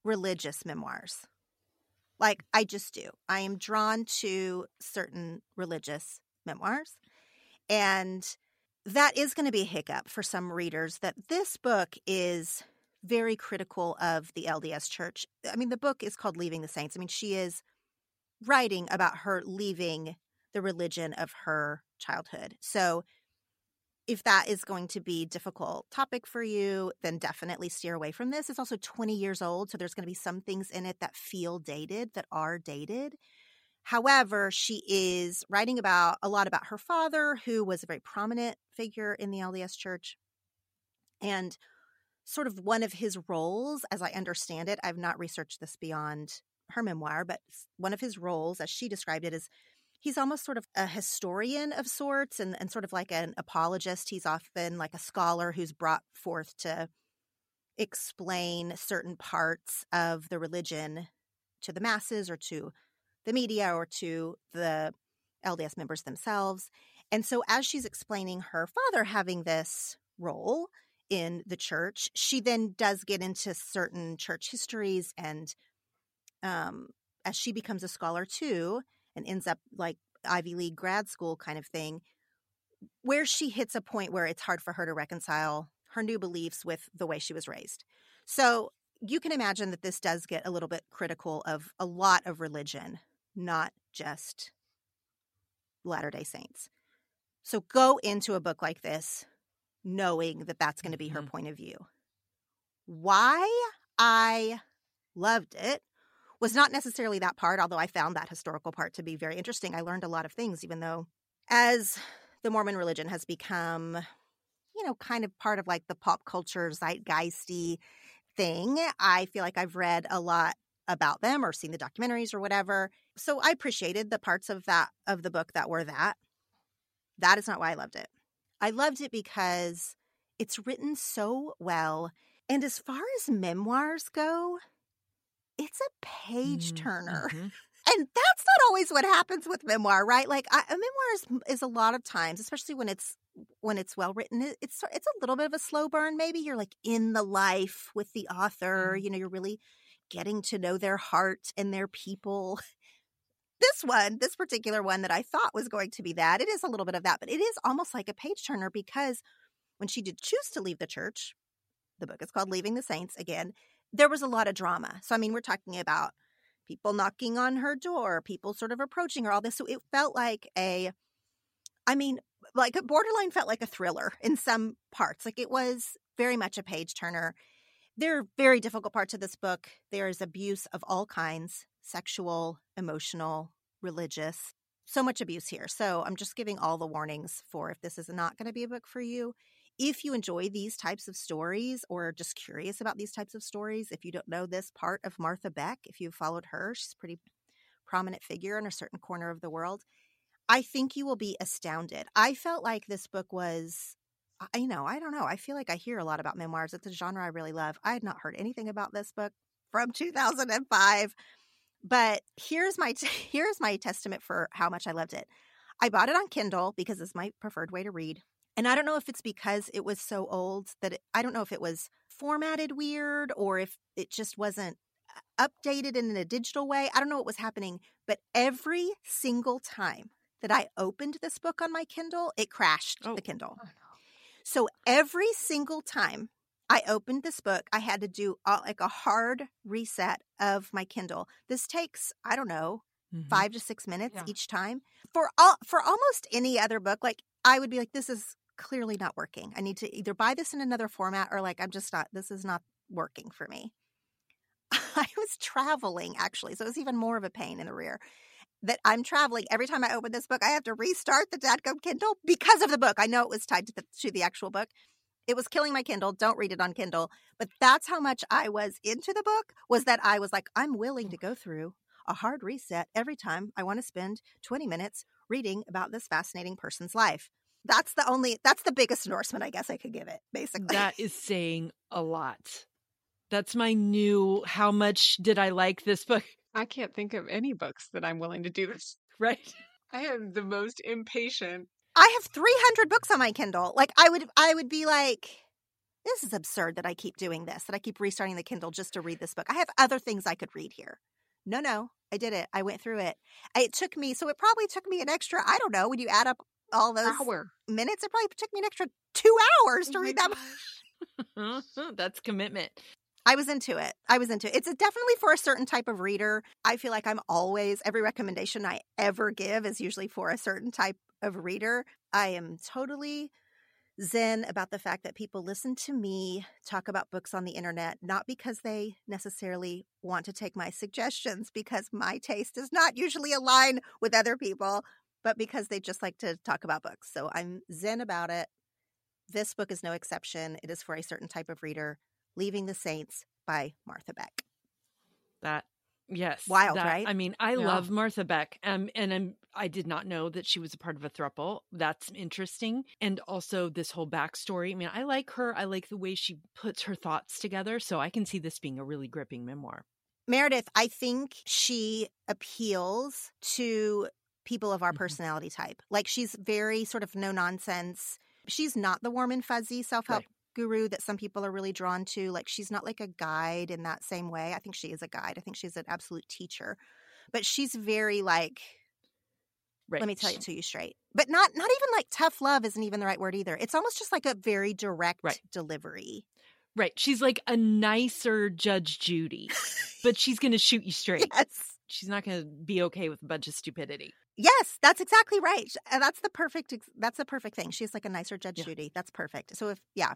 religious memoirs. Like, I just do. I am drawn to certain religious memoirs. And that is going to be a hiccup for some readers that this book is very critical of the LDS church. I mean, the book is called Leaving the Saints. I mean, she is writing about her leaving the religion of her childhood. So if that is going to be difficult topic for you, then definitely steer away from this. It's also 20 years old, so there's going to be some things in it that feel dated, that are dated. However, she is writing about a lot about her father, who was a very prominent figure in the LDS church. And sort of one of his roles, as I understand it, I've not researched this beyond her memoir, but one of his roles, as she described it, is he's almost sort of a historian of sorts and, and sort of like an apologist. He's often like a scholar who's brought forth to explain certain parts of the religion to the masses or to the media or to the LDS members themselves. And so, as she's explaining her father having this role in the church, she then does get into certain church histories. And um, as she becomes a scholar too, and ends up like Ivy League grad school kind of thing, where she hits a point where it's hard for her to reconcile her new beliefs with the way she was raised. So you can imagine that this does get a little bit critical of a lot of religion, not just Latter day Saints. So go into a book like this knowing that that's going to be her mm-hmm. point of view. Why I loved it was not necessarily that part, although I found that historical part to be very interesting. I learned a lot of things, even though as the Mormon religion has become, you know, kind of part of like the pop culture zeitgeisty thing, I feel like I've read a lot about them or seen the documentaries or whatever. so I appreciated the parts of that of the book that were that. That is not why I loved it. I loved it because it's written so well. And as far as memoirs go, it's a page turner. Mm-hmm. And that's not always what happens with memoir, right? Like I, a memoir is, is a lot of times, especially when it's when it's well written, it, it's it's a little bit of a slow burn. Maybe you're like in the life with the author. Mm. You know, you're really getting to know their heart and their people. This one, this particular one that I thought was going to be that, it is a little bit of that, but it is almost like a page turner because when she did choose to leave the church, the book is called Leaving the Saints again, there was a lot of drama. So, I mean, we're talking about people knocking on her door, people sort of approaching her, all this. So it felt like a, I mean, like a borderline felt like a thriller in some parts. Like it was very much a page turner. There are very difficult parts of this book. There is abuse of all kinds sexual, emotional, religious. So much abuse here. So I'm just giving all the warnings for if this is not going to be a book for you. If you enjoy these types of stories or are just curious about these types of stories, if you don't know this part of Martha Beck, if you've followed her, she's a pretty prominent figure in a certain corner of the world. I think you will be astounded. I felt like this book was, you know, I don't know. I feel like I hear a lot about memoirs. It's a genre I really love. I had not heard anything about this book from 2005. But here's my here's my testament for how much I loved it. I bought it on Kindle because it's my preferred way to read. And I don't know if it's because it was so old that it, I don't know if it was formatted weird or if it just wasn't uh, updated in a digital way. I don't know what was happening, but every single time that I opened this book on my Kindle, it crashed Oh. the Kindle. Oh, no. So every single time I opened this book, I had to do like a hard reset of my Kindle. This takes, I don't know, Mhm. five to six minutes Yeah. each time. For all for almost any other book, like I would be like, this is clearly not working. I need to either buy this in another format or like I'm just not this is not working for me. I was traveling actually, so it was even more of a pain in the rear. That I'm traveling every time I open this book, I have to restart the Dadgum Kindle because of the book. I know it was tied to the to the actual book. It was killing my Kindle. Don't read it on Kindle. But that's how much I was into the book was that I was like, I'm willing to go through a hard reset every time I want to spend 20 minutes reading about this fascinating person's life. That's the only that's the biggest endorsement I guess I could give it, basically. That is saying a lot. That's my new how much did I like this book, I can't think of any books that I'm willing to do this. right? I am the most impatient. I have 300 books on my Kindle. Like I would I would be like this is absurd that I keep doing this, that I keep restarting the Kindle just to read this book. I have other things I could read here. No, no, I did it. I went through it. It took me, so it probably took me an extra, I don't know, when you add up all those Hour. minutes, it probably took me an extra two hours to Oh read that. That's commitment. I was into it. I was into it. It's a definitely for a certain type of reader. I feel like I'm always, every recommendation I ever give is usually for a certain type of reader. I am totally zen about the fact that people listen to me talk about books on the internet, not because they necessarily want to take my suggestions, because my taste does not usually align with other people, but because they just like to talk about books. So I'm zen about it. This book is no exception. It is for a certain type of reader. Leaving the Saints by Martha Beck. That yes, Wild, that- right? I mean, I Yeah. love Martha Beck, um, and I'm I did not know that she was a part of a thruple. That's interesting, and also this whole backstory. I mean, I like her. I like the way she puts her thoughts together, so I can see this being a really gripping memoir. Meredith, I think she appeals to people of our Mhm. personality type. Like she's very sort of no nonsense. She's not the warm and fuzzy self help Right. guru that some people are really drawn to. Like she's not like a guide in that same way. I think she is a guide. I think she's an absolute teacher. But she's very like Right. let me tell it to you straight. But not not even like tough love isn't even the right word either. It's almost just like a very direct Right. delivery. Right. She's like a nicer Judge Judy, but she's going to shoot you straight. yes. She's not going to be okay with a bunch of stupidity. Yes, that's exactly right. Uh, That's the perfect. That's the perfect thing. She's like a nicer Judge Yeah. Judy. That's perfect. So if yeah,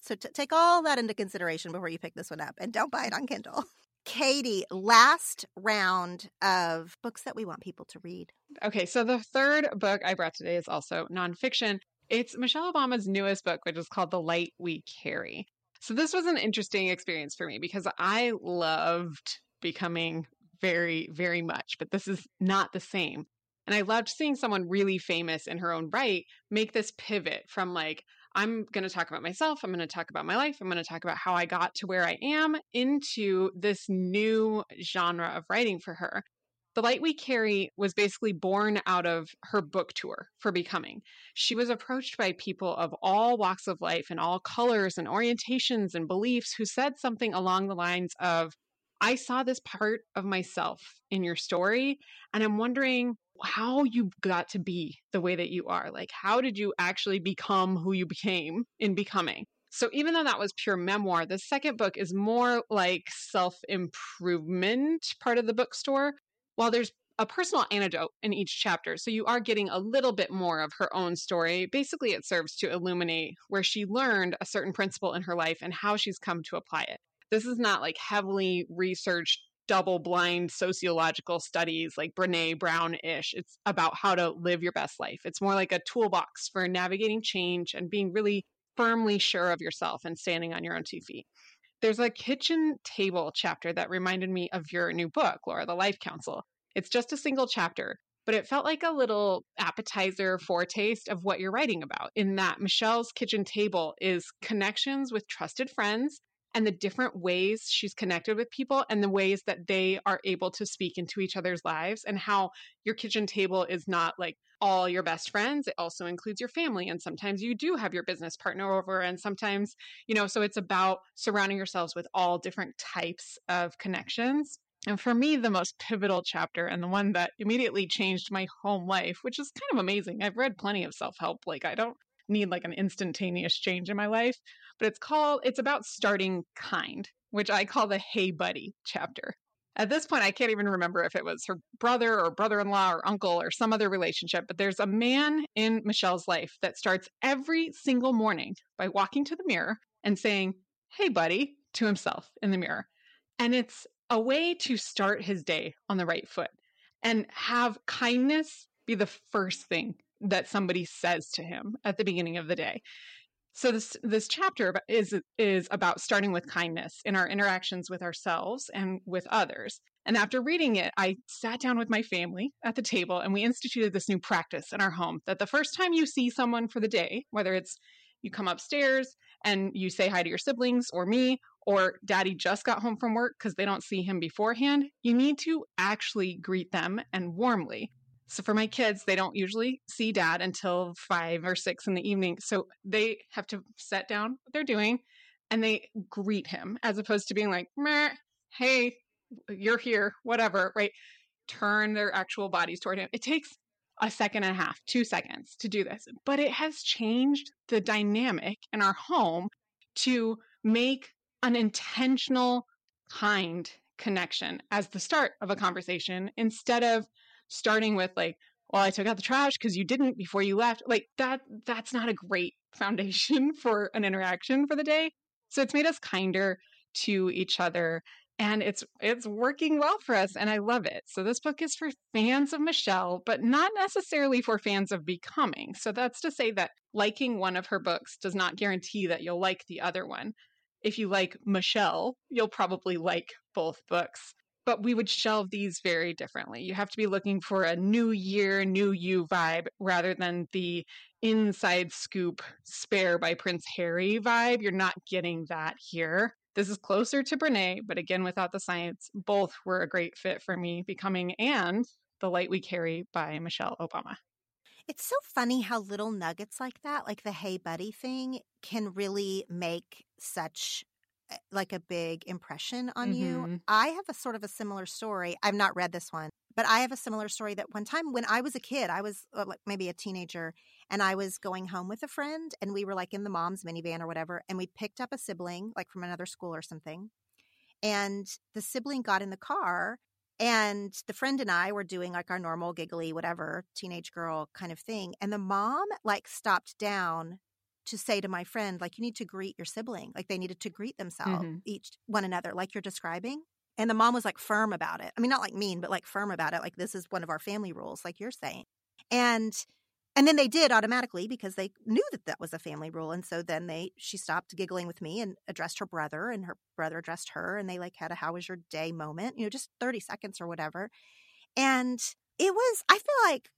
so t- take all that into consideration before you pick this one up, and don't buy it on Kindle. Kaytee, last round of books that we want people to read. Okay, so the third book I brought today is also nonfiction. It's Michelle Obama's newest book, which is called The Light We Carry. So this was an interesting experience for me because I loved becoming very, very much, but this is not the same. And I loved seeing someone really famous in her own right make this pivot from like, I'm going to talk about myself. I'm going to talk about my life. I'm going to talk about how I got to where I am into this new genre of writing for her. The Light We Carry was basically born out of her book tour for Becoming. She was approached by people of all walks of life and all colors and orientations and beliefs who said something along the lines of, I saw this part of myself in your story, and I'm wondering how you got to be the way that you are. Like, how did you actually become who you became in Becoming? So even though that was pure memoir, the second book is more like self improvement part of the bookstore while there's a personal anecdote in each chapter, so you are getting a little bit more of her own story. Basically, it serves to illuminate where she learned a certain principle in her life and how she's come to apply it. This is not like heavily researched, double blind sociological studies like Brene Brown ish. It's about how to live your best life. It's more like a toolbox for navigating change and being really firmly sure of yourself and standing on your own two feet. There's a kitchen table chapter that reminded me of your new book, Laura, The Life Council. It's just a single chapter, but it felt like a little appetizer foretaste of what you're writing about. In that, Michelle's kitchen table is connections with trusted friends and the different ways she's connected with people and the ways that they are able to speak into each other's lives and how your kitchen table is not like all your best friends it also includes your family and sometimes you do have your business partner over and sometimes you know so it's about surrounding yourselves with all different types of connections and for me, the most pivotal chapter and the one that immediately changed my home life, which is kind of amazing. I've read plenty of self help. Like, I don't need like an instantaneous change in my life, but it's called, it's about starting kind, which I call the Hey Buddy chapter. At this point, I can't even remember if it was her brother or brother in law or uncle or some other relationship, but there's a man in Michelle's life that starts every single morning by walking to the mirror and saying, Hey, buddy, to himself in the mirror. And it's a way to start his day on the right foot and have kindness be the first thing that somebody says to him at the beginning of the day. So this this chapter is is about starting with kindness in our interactions with ourselves and with others. And after reading it, I sat down with my family at the table and we instituted this new practice in our home that the first time you see someone for the day, whether it's you come upstairs and you say hi to your siblings or me, or daddy just got home from work because they don't see him beforehand, you need to actually greet them and warmly. So for my kids, they don't usually see dad until five or six in the evening. So they have to set down what they're doing and they greet him as opposed to being like, hey, you're here, whatever, right? Turn their actual bodies toward him. It takes a second and a half, two seconds to do this, but it has changed the dynamic in our home to make an intentional, kind connection as the start of a conversation instead of starting with like, well, I took out the trash because you didn't before you left. Like that, that's not a great foundation for an interaction for the day. So it's made us kinder to each other and it's it's working well for us and I love it. So this book is for fans of Michelle, but not necessarily for fans of becoming. So that's to say that liking one of her books does not guarantee that you'll like the other one if you like Michelle, you'll probably like both books. But we would shelve these very differently. You have to be looking for a new year, new you vibe rather than the inside scoop spare by Prince Harry vibe. You're not getting that here. This is closer to Brene, but again, without the science, both were a great fit for me, becoming and The Light We Carry by Michelle Obama. It's so funny how little nuggets like that, like the hey buddy thing, can really make such like a big impression on mm-hmm. you. I have a sort of a similar story. I've not read this one, but I have a similar story that one time when I was a kid, I was uh, like maybe a teenager, and I was going home with a friend, and we were like in the mom's minivan or whatever, and we picked up a sibling like from another school or something. And the sibling got in the car and the friend and I were doing like our normal giggly, whatever, teenage girl kind of thing. And the mom like stopped down to say to my friend, like, you need to greet your sibling. Like they needed to greet themselves, mm-hmm. each one another, like you're describing. And the mom was like firm about it. I mean, not like mean, but like firm about it. Like, this is one of our family rules, like you're saying. And and then they did automatically because they knew that that was a family rule and so then they she stopped giggling with me and addressed her brother and her brother addressed her and they like had a how was your day moment you know just 30 seconds or whatever and it was i feel like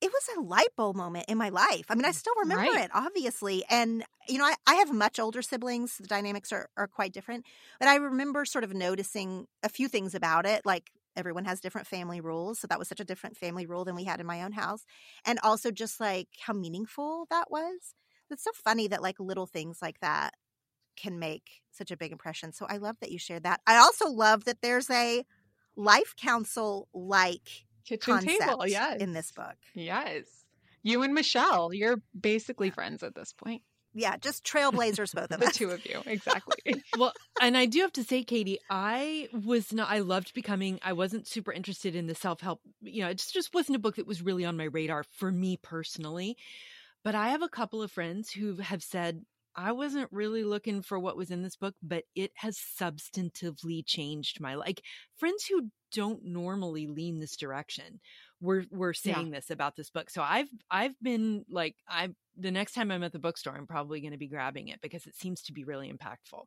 it was a light bulb moment in my life. I mean, I mm, still remember Right. it, obviously. And, you know, I, I have much older siblings. The dynamics are, are quite different. But I remember sort of noticing a few things about it, like everyone has different family rules. So that was such a different family rule than we had in my own house. And also just like how meaningful that was. It's so funny that like little things like that can make such a big impression. So I love that you shared that. I also love that there's a life council like Kitchen concept table, yes. in this book. Yes. You and Michelle, you're basically friends at this point. Yeah, just trailblazers, both of The us. two of you, exactly. well, and I do have to say, Kaytee, I was not. I loved becoming. I wasn't super interested in the self help. You know, it just just wasn't a book that was really on my radar for me personally. But I have a couple of friends who have said I wasn't really looking for what was in this book, but it has substantively changed my life. Like friends who don't normally lean this direction were were Yeah. saying this about this book. So I've I've been like I the next time I'm at the bookstore, I'm probably going to be grabbing it because it seems to be really impactful.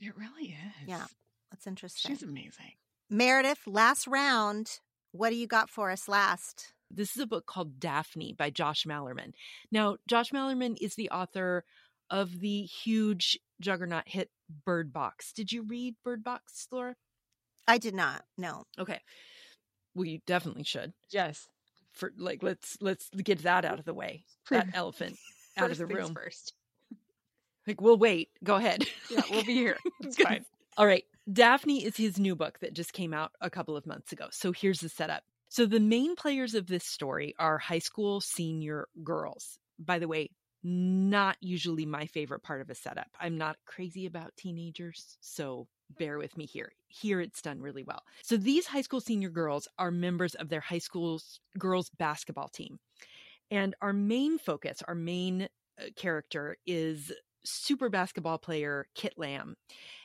it really is. Yeah. That's interesting. She's amazing. Meredith, last round. What do you got for us last? This is a book called Daphne by Josh Malerman. Now, Josh Malerman is the author of the huge juggernaut hit Bird Box. Did you read Bird Box, Laura? I did not. No. Okay. Well, you definitely should. Yes. For like let's let's get that out of the way. That elephant out of the room. First. Like we'll wait. Go ahead. Yeah, we'll be here. It's fine. All right. Daphne is his new book that just came out a couple of months ago. So here's the setup. So the main players of this story are high school senior girls. By the way, not usually my favorite part of a setup. I'm not crazy about teenagers, so bear with me here. Here it's done really well. So these high school senior girls are members of their high school's girls basketball team. And our main focus, our main uh, character is super basketball player Kit Lamb.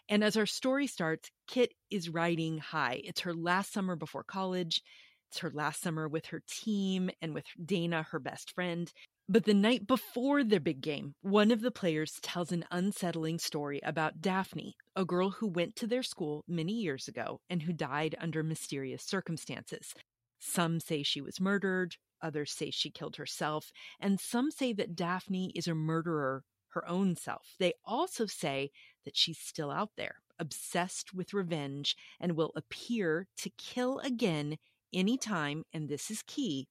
And as our story starts, Kit is riding high. It's her last summer before college. It's her last summer with her team and with Dana, her best friend. But the night before the big game, one of the players tells an unsettling story about Daphne, a girl who went to their school many years ago and who died under mysterious circumstances. Some say she was murdered, others say she killed herself, and some say that Daphne is a murderer her own self. They also say that she's still out there, obsessed with revenge, and will appear to kill again anytime, and this is key,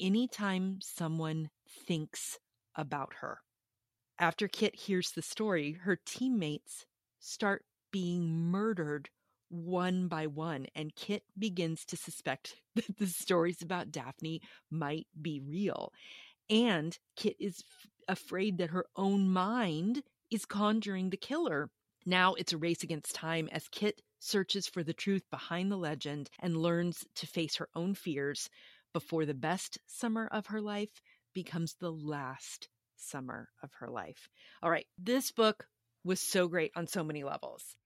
anytime someone thinks about her. After Kit hears the story, her teammates start being murdered one by one, and Kit begins to suspect that the stories about Daphne might be real. And Kit is f- afraid that her own mind is conjuring the killer. Now it's a race against time as Kit searches for the truth behind the legend and learns to face her own fears before the best summer of her life becomes the last summer of her life. All right, this book was so great on so many levels.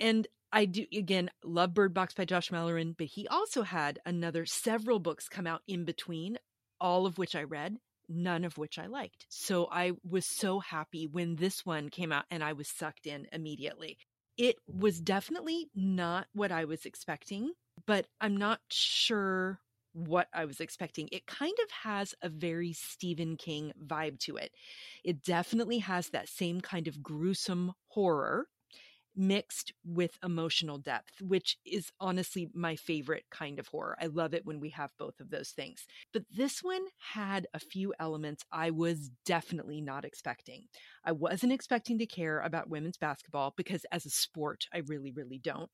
And I do again love Bird Box by Josh Malerman, but he also had another several books come out in between, all of which I read, none of which I liked. So I was so happy when this one came out and I was sucked in immediately. It was definitely not what I was expecting, but I'm not sure what I was expecting. It kind of has a very Stephen King vibe to it. It definitely has that same kind of gruesome horror mixed with emotional depth, which is honestly my favorite kind of horror. I love it when we have both of those things. But this one had a few elements I was definitely not expecting. I wasn't expecting to care about women's basketball because, as a sport, I really, really don't.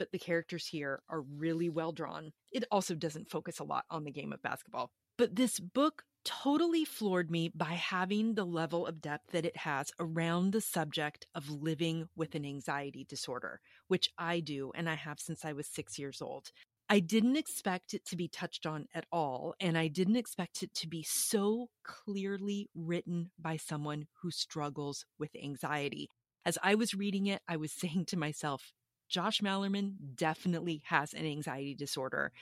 But the characters here are really well drawn. It also doesn't focus a lot on the game of basketball. But this book totally floored me by having the level of depth that it has around the subject of living with an anxiety disorder, which I do and I have since I was six years old. I didn't expect it to be touched on at all, and I didn't expect it to be so clearly written by someone who struggles with anxiety. As I was reading it, I was saying to myself, Josh Malerman definitely has an anxiety disorder.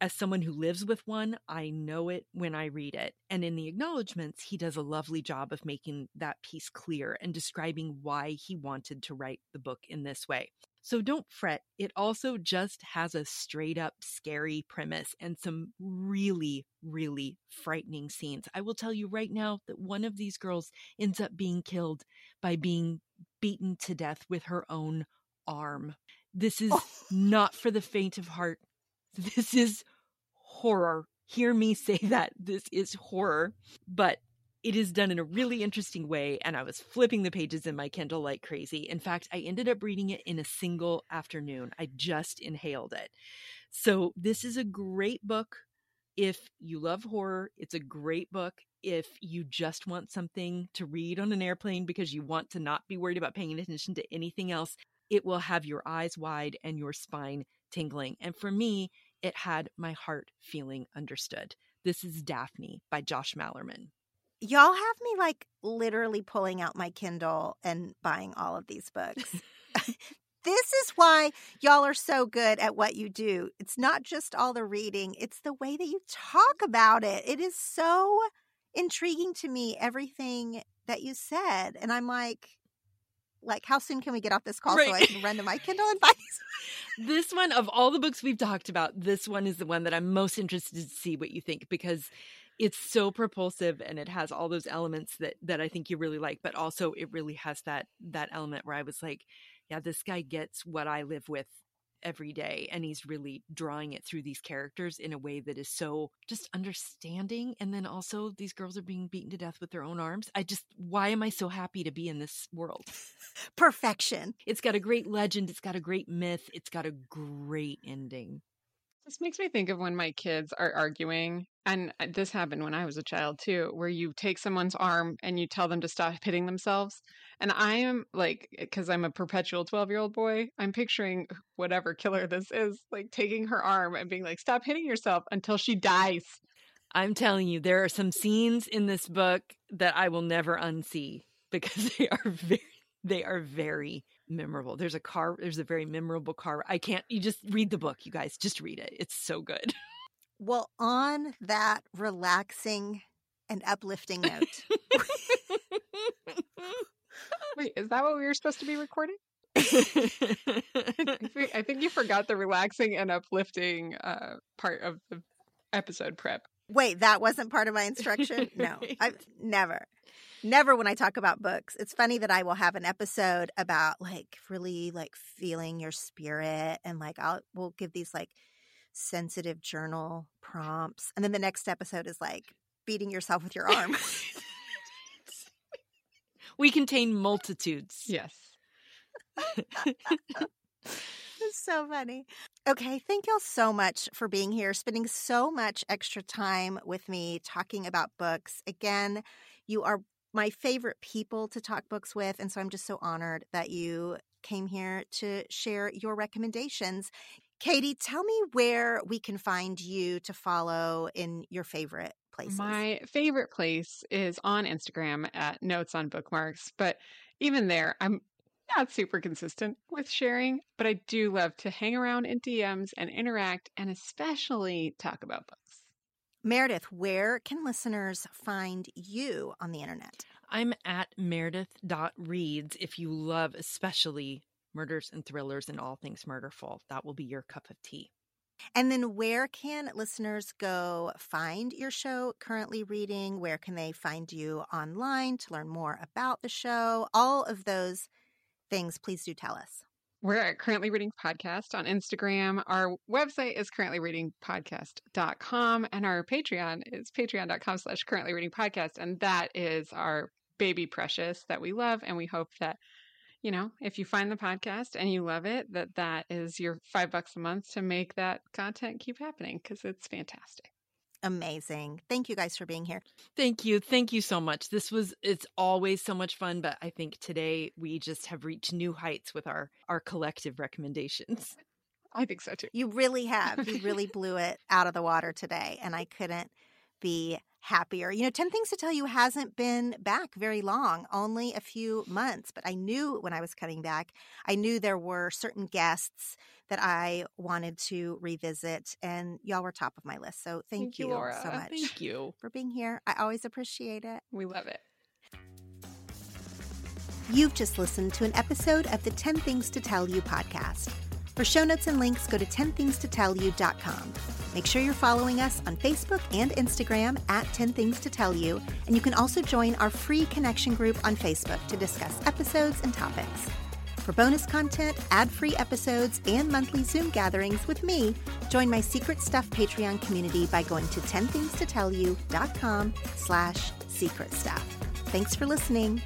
as someone who lives with one, I know it when I read it. And in the acknowledgments, he does a lovely job of making that piece clear and describing why he wanted to write the book in this way. So don't fret. It also just has a straight up scary premise and some really, really frightening scenes. I will tell you right now that one of these girls ends up being killed by being beaten to death with her own arm. This is oh. not for the faint of heart. This is horror. Hear me say that. This is horror. But it is done in a really interesting way, and I was flipping the pages in my Kindle like crazy. In fact, I ended up reading it in a single afternoon. I just inhaled it. So, this is a great book if you love horror. It's a great book if you just want something to read on an airplane because you want to not be worried about paying attention to anything else. It will have your eyes wide and your spine tingling. And for me, it had my heart feeling understood. This is Daphne by Josh Malerman. Y'all have me like literally pulling out my Kindle and buying all of these books. this is why y'all are so good at what you do. It's not just all the reading, it's the way that you talk about it. It is so intriguing to me everything that you said and I'm like like how soon can we get off this call right. so I can run to my Kindle and buy these? this one of all the books we've talked about, this one is the one that I'm most interested to see what you think because it's so propulsive and it has all those elements that that I think you really like, but also it really has that that element where I was like, yeah, this guy gets what I live with every day and he's really drawing it through these characters in a way that is so just understanding and then also these girls are being beaten to death with their own arms. I just why am i so happy to be in this world? Perfection. It's got a great legend it's got a great myth it's got a great ending this makes me think of when my kids are arguing and uh, this happened when I was a child too, where you take someone's arm and you tell them to stop hitting themselves. And I am like, because I'm a perpetual 12 year old boy, I'm picturing whatever killer this is, like taking her arm and being like, stop hitting yourself until she dies. I'm telling you, there are some scenes in this book that I will never unsee because they are very, they are very memorable. There's a car, there's a very memorable car. I can't, you just read the book, you guys, just read it. It's so good. Well, on that relaxing and uplifting note. Wait, is that what we were supposed to be recording? I, think, you forgot the relaxing and uplifting uh, part of the episode prep. Wait, that wasn't part of my instruction? No, I've never. Never when I talk about books. It's funny that I will have an episode about like really like feeling your spirit and like I'll we'll give these like sensitive journal prompts. And then the next episode is like beating yourself with your arm. we contain multitudes. Yes. it's so funny. Okay, thank y'all so much for being here, spending so much extra time with me talking about books. Again, you are my favorite people to talk books with. And so I'm just so honored that you came here to share your recommendations. Kaytee, tell me where we can find you to follow in your favorite places. My favorite place is on Instagram at Notes on Bookmarks, but even there, I'm not super consistent with sharing, but I do love to hang around in DMs and interact and especially talk about books. Meredith, where can listeners find you on the internet? I'm at meredith.reads if you love especially murders and thrillers and all things murderful. That will be your cup of tea. And then, where can listeners go find your show currently reading? Where can they find you online to learn more about the show? All of those things, please do tell us. We're at Currently Reading Podcast on Instagram. Our website is currentlyreadingpodcast.com and our Patreon is patreon.com slash currently reading podcast. And that is our baby precious that we love. And we hope that you know, if you find the podcast and you love it, that that is your five bucks a month to make that content keep happening because it's fantastic. Amazing. Thank you guys for being here. Thank you. Thank you so much. This was it's always so much fun, but I think today we just have reached new heights with our our collective recommendations. I think so too. You really have. You really blew it out of the water today and I couldn't be happier. You know, 10 Things to Tell You hasn't been back very long, only a few months. But I knew when I was coming back, I knew there were certain guests that I wanted to revisit, and y'all were top of my list. So thank, Thank you, Laura. so much Thank you. for being here. I always appreciate it. We love it. You've just listened to an episode of the 10 Things to Tell You podcast. For show notes and links, go to 10thingstotellyou.com. Make sure you're following us on Facebook and Instagram at 10 Things to Tell You, and you can also join our free connection group on Facebook to discuss episodes and topics. For bonus content, ad-free episodes, and monthly Zoom gatherings with me, join my Secret Stuff Patreon community by going to 10thingstotellyou.com slash secret stuff. Thanks for listening.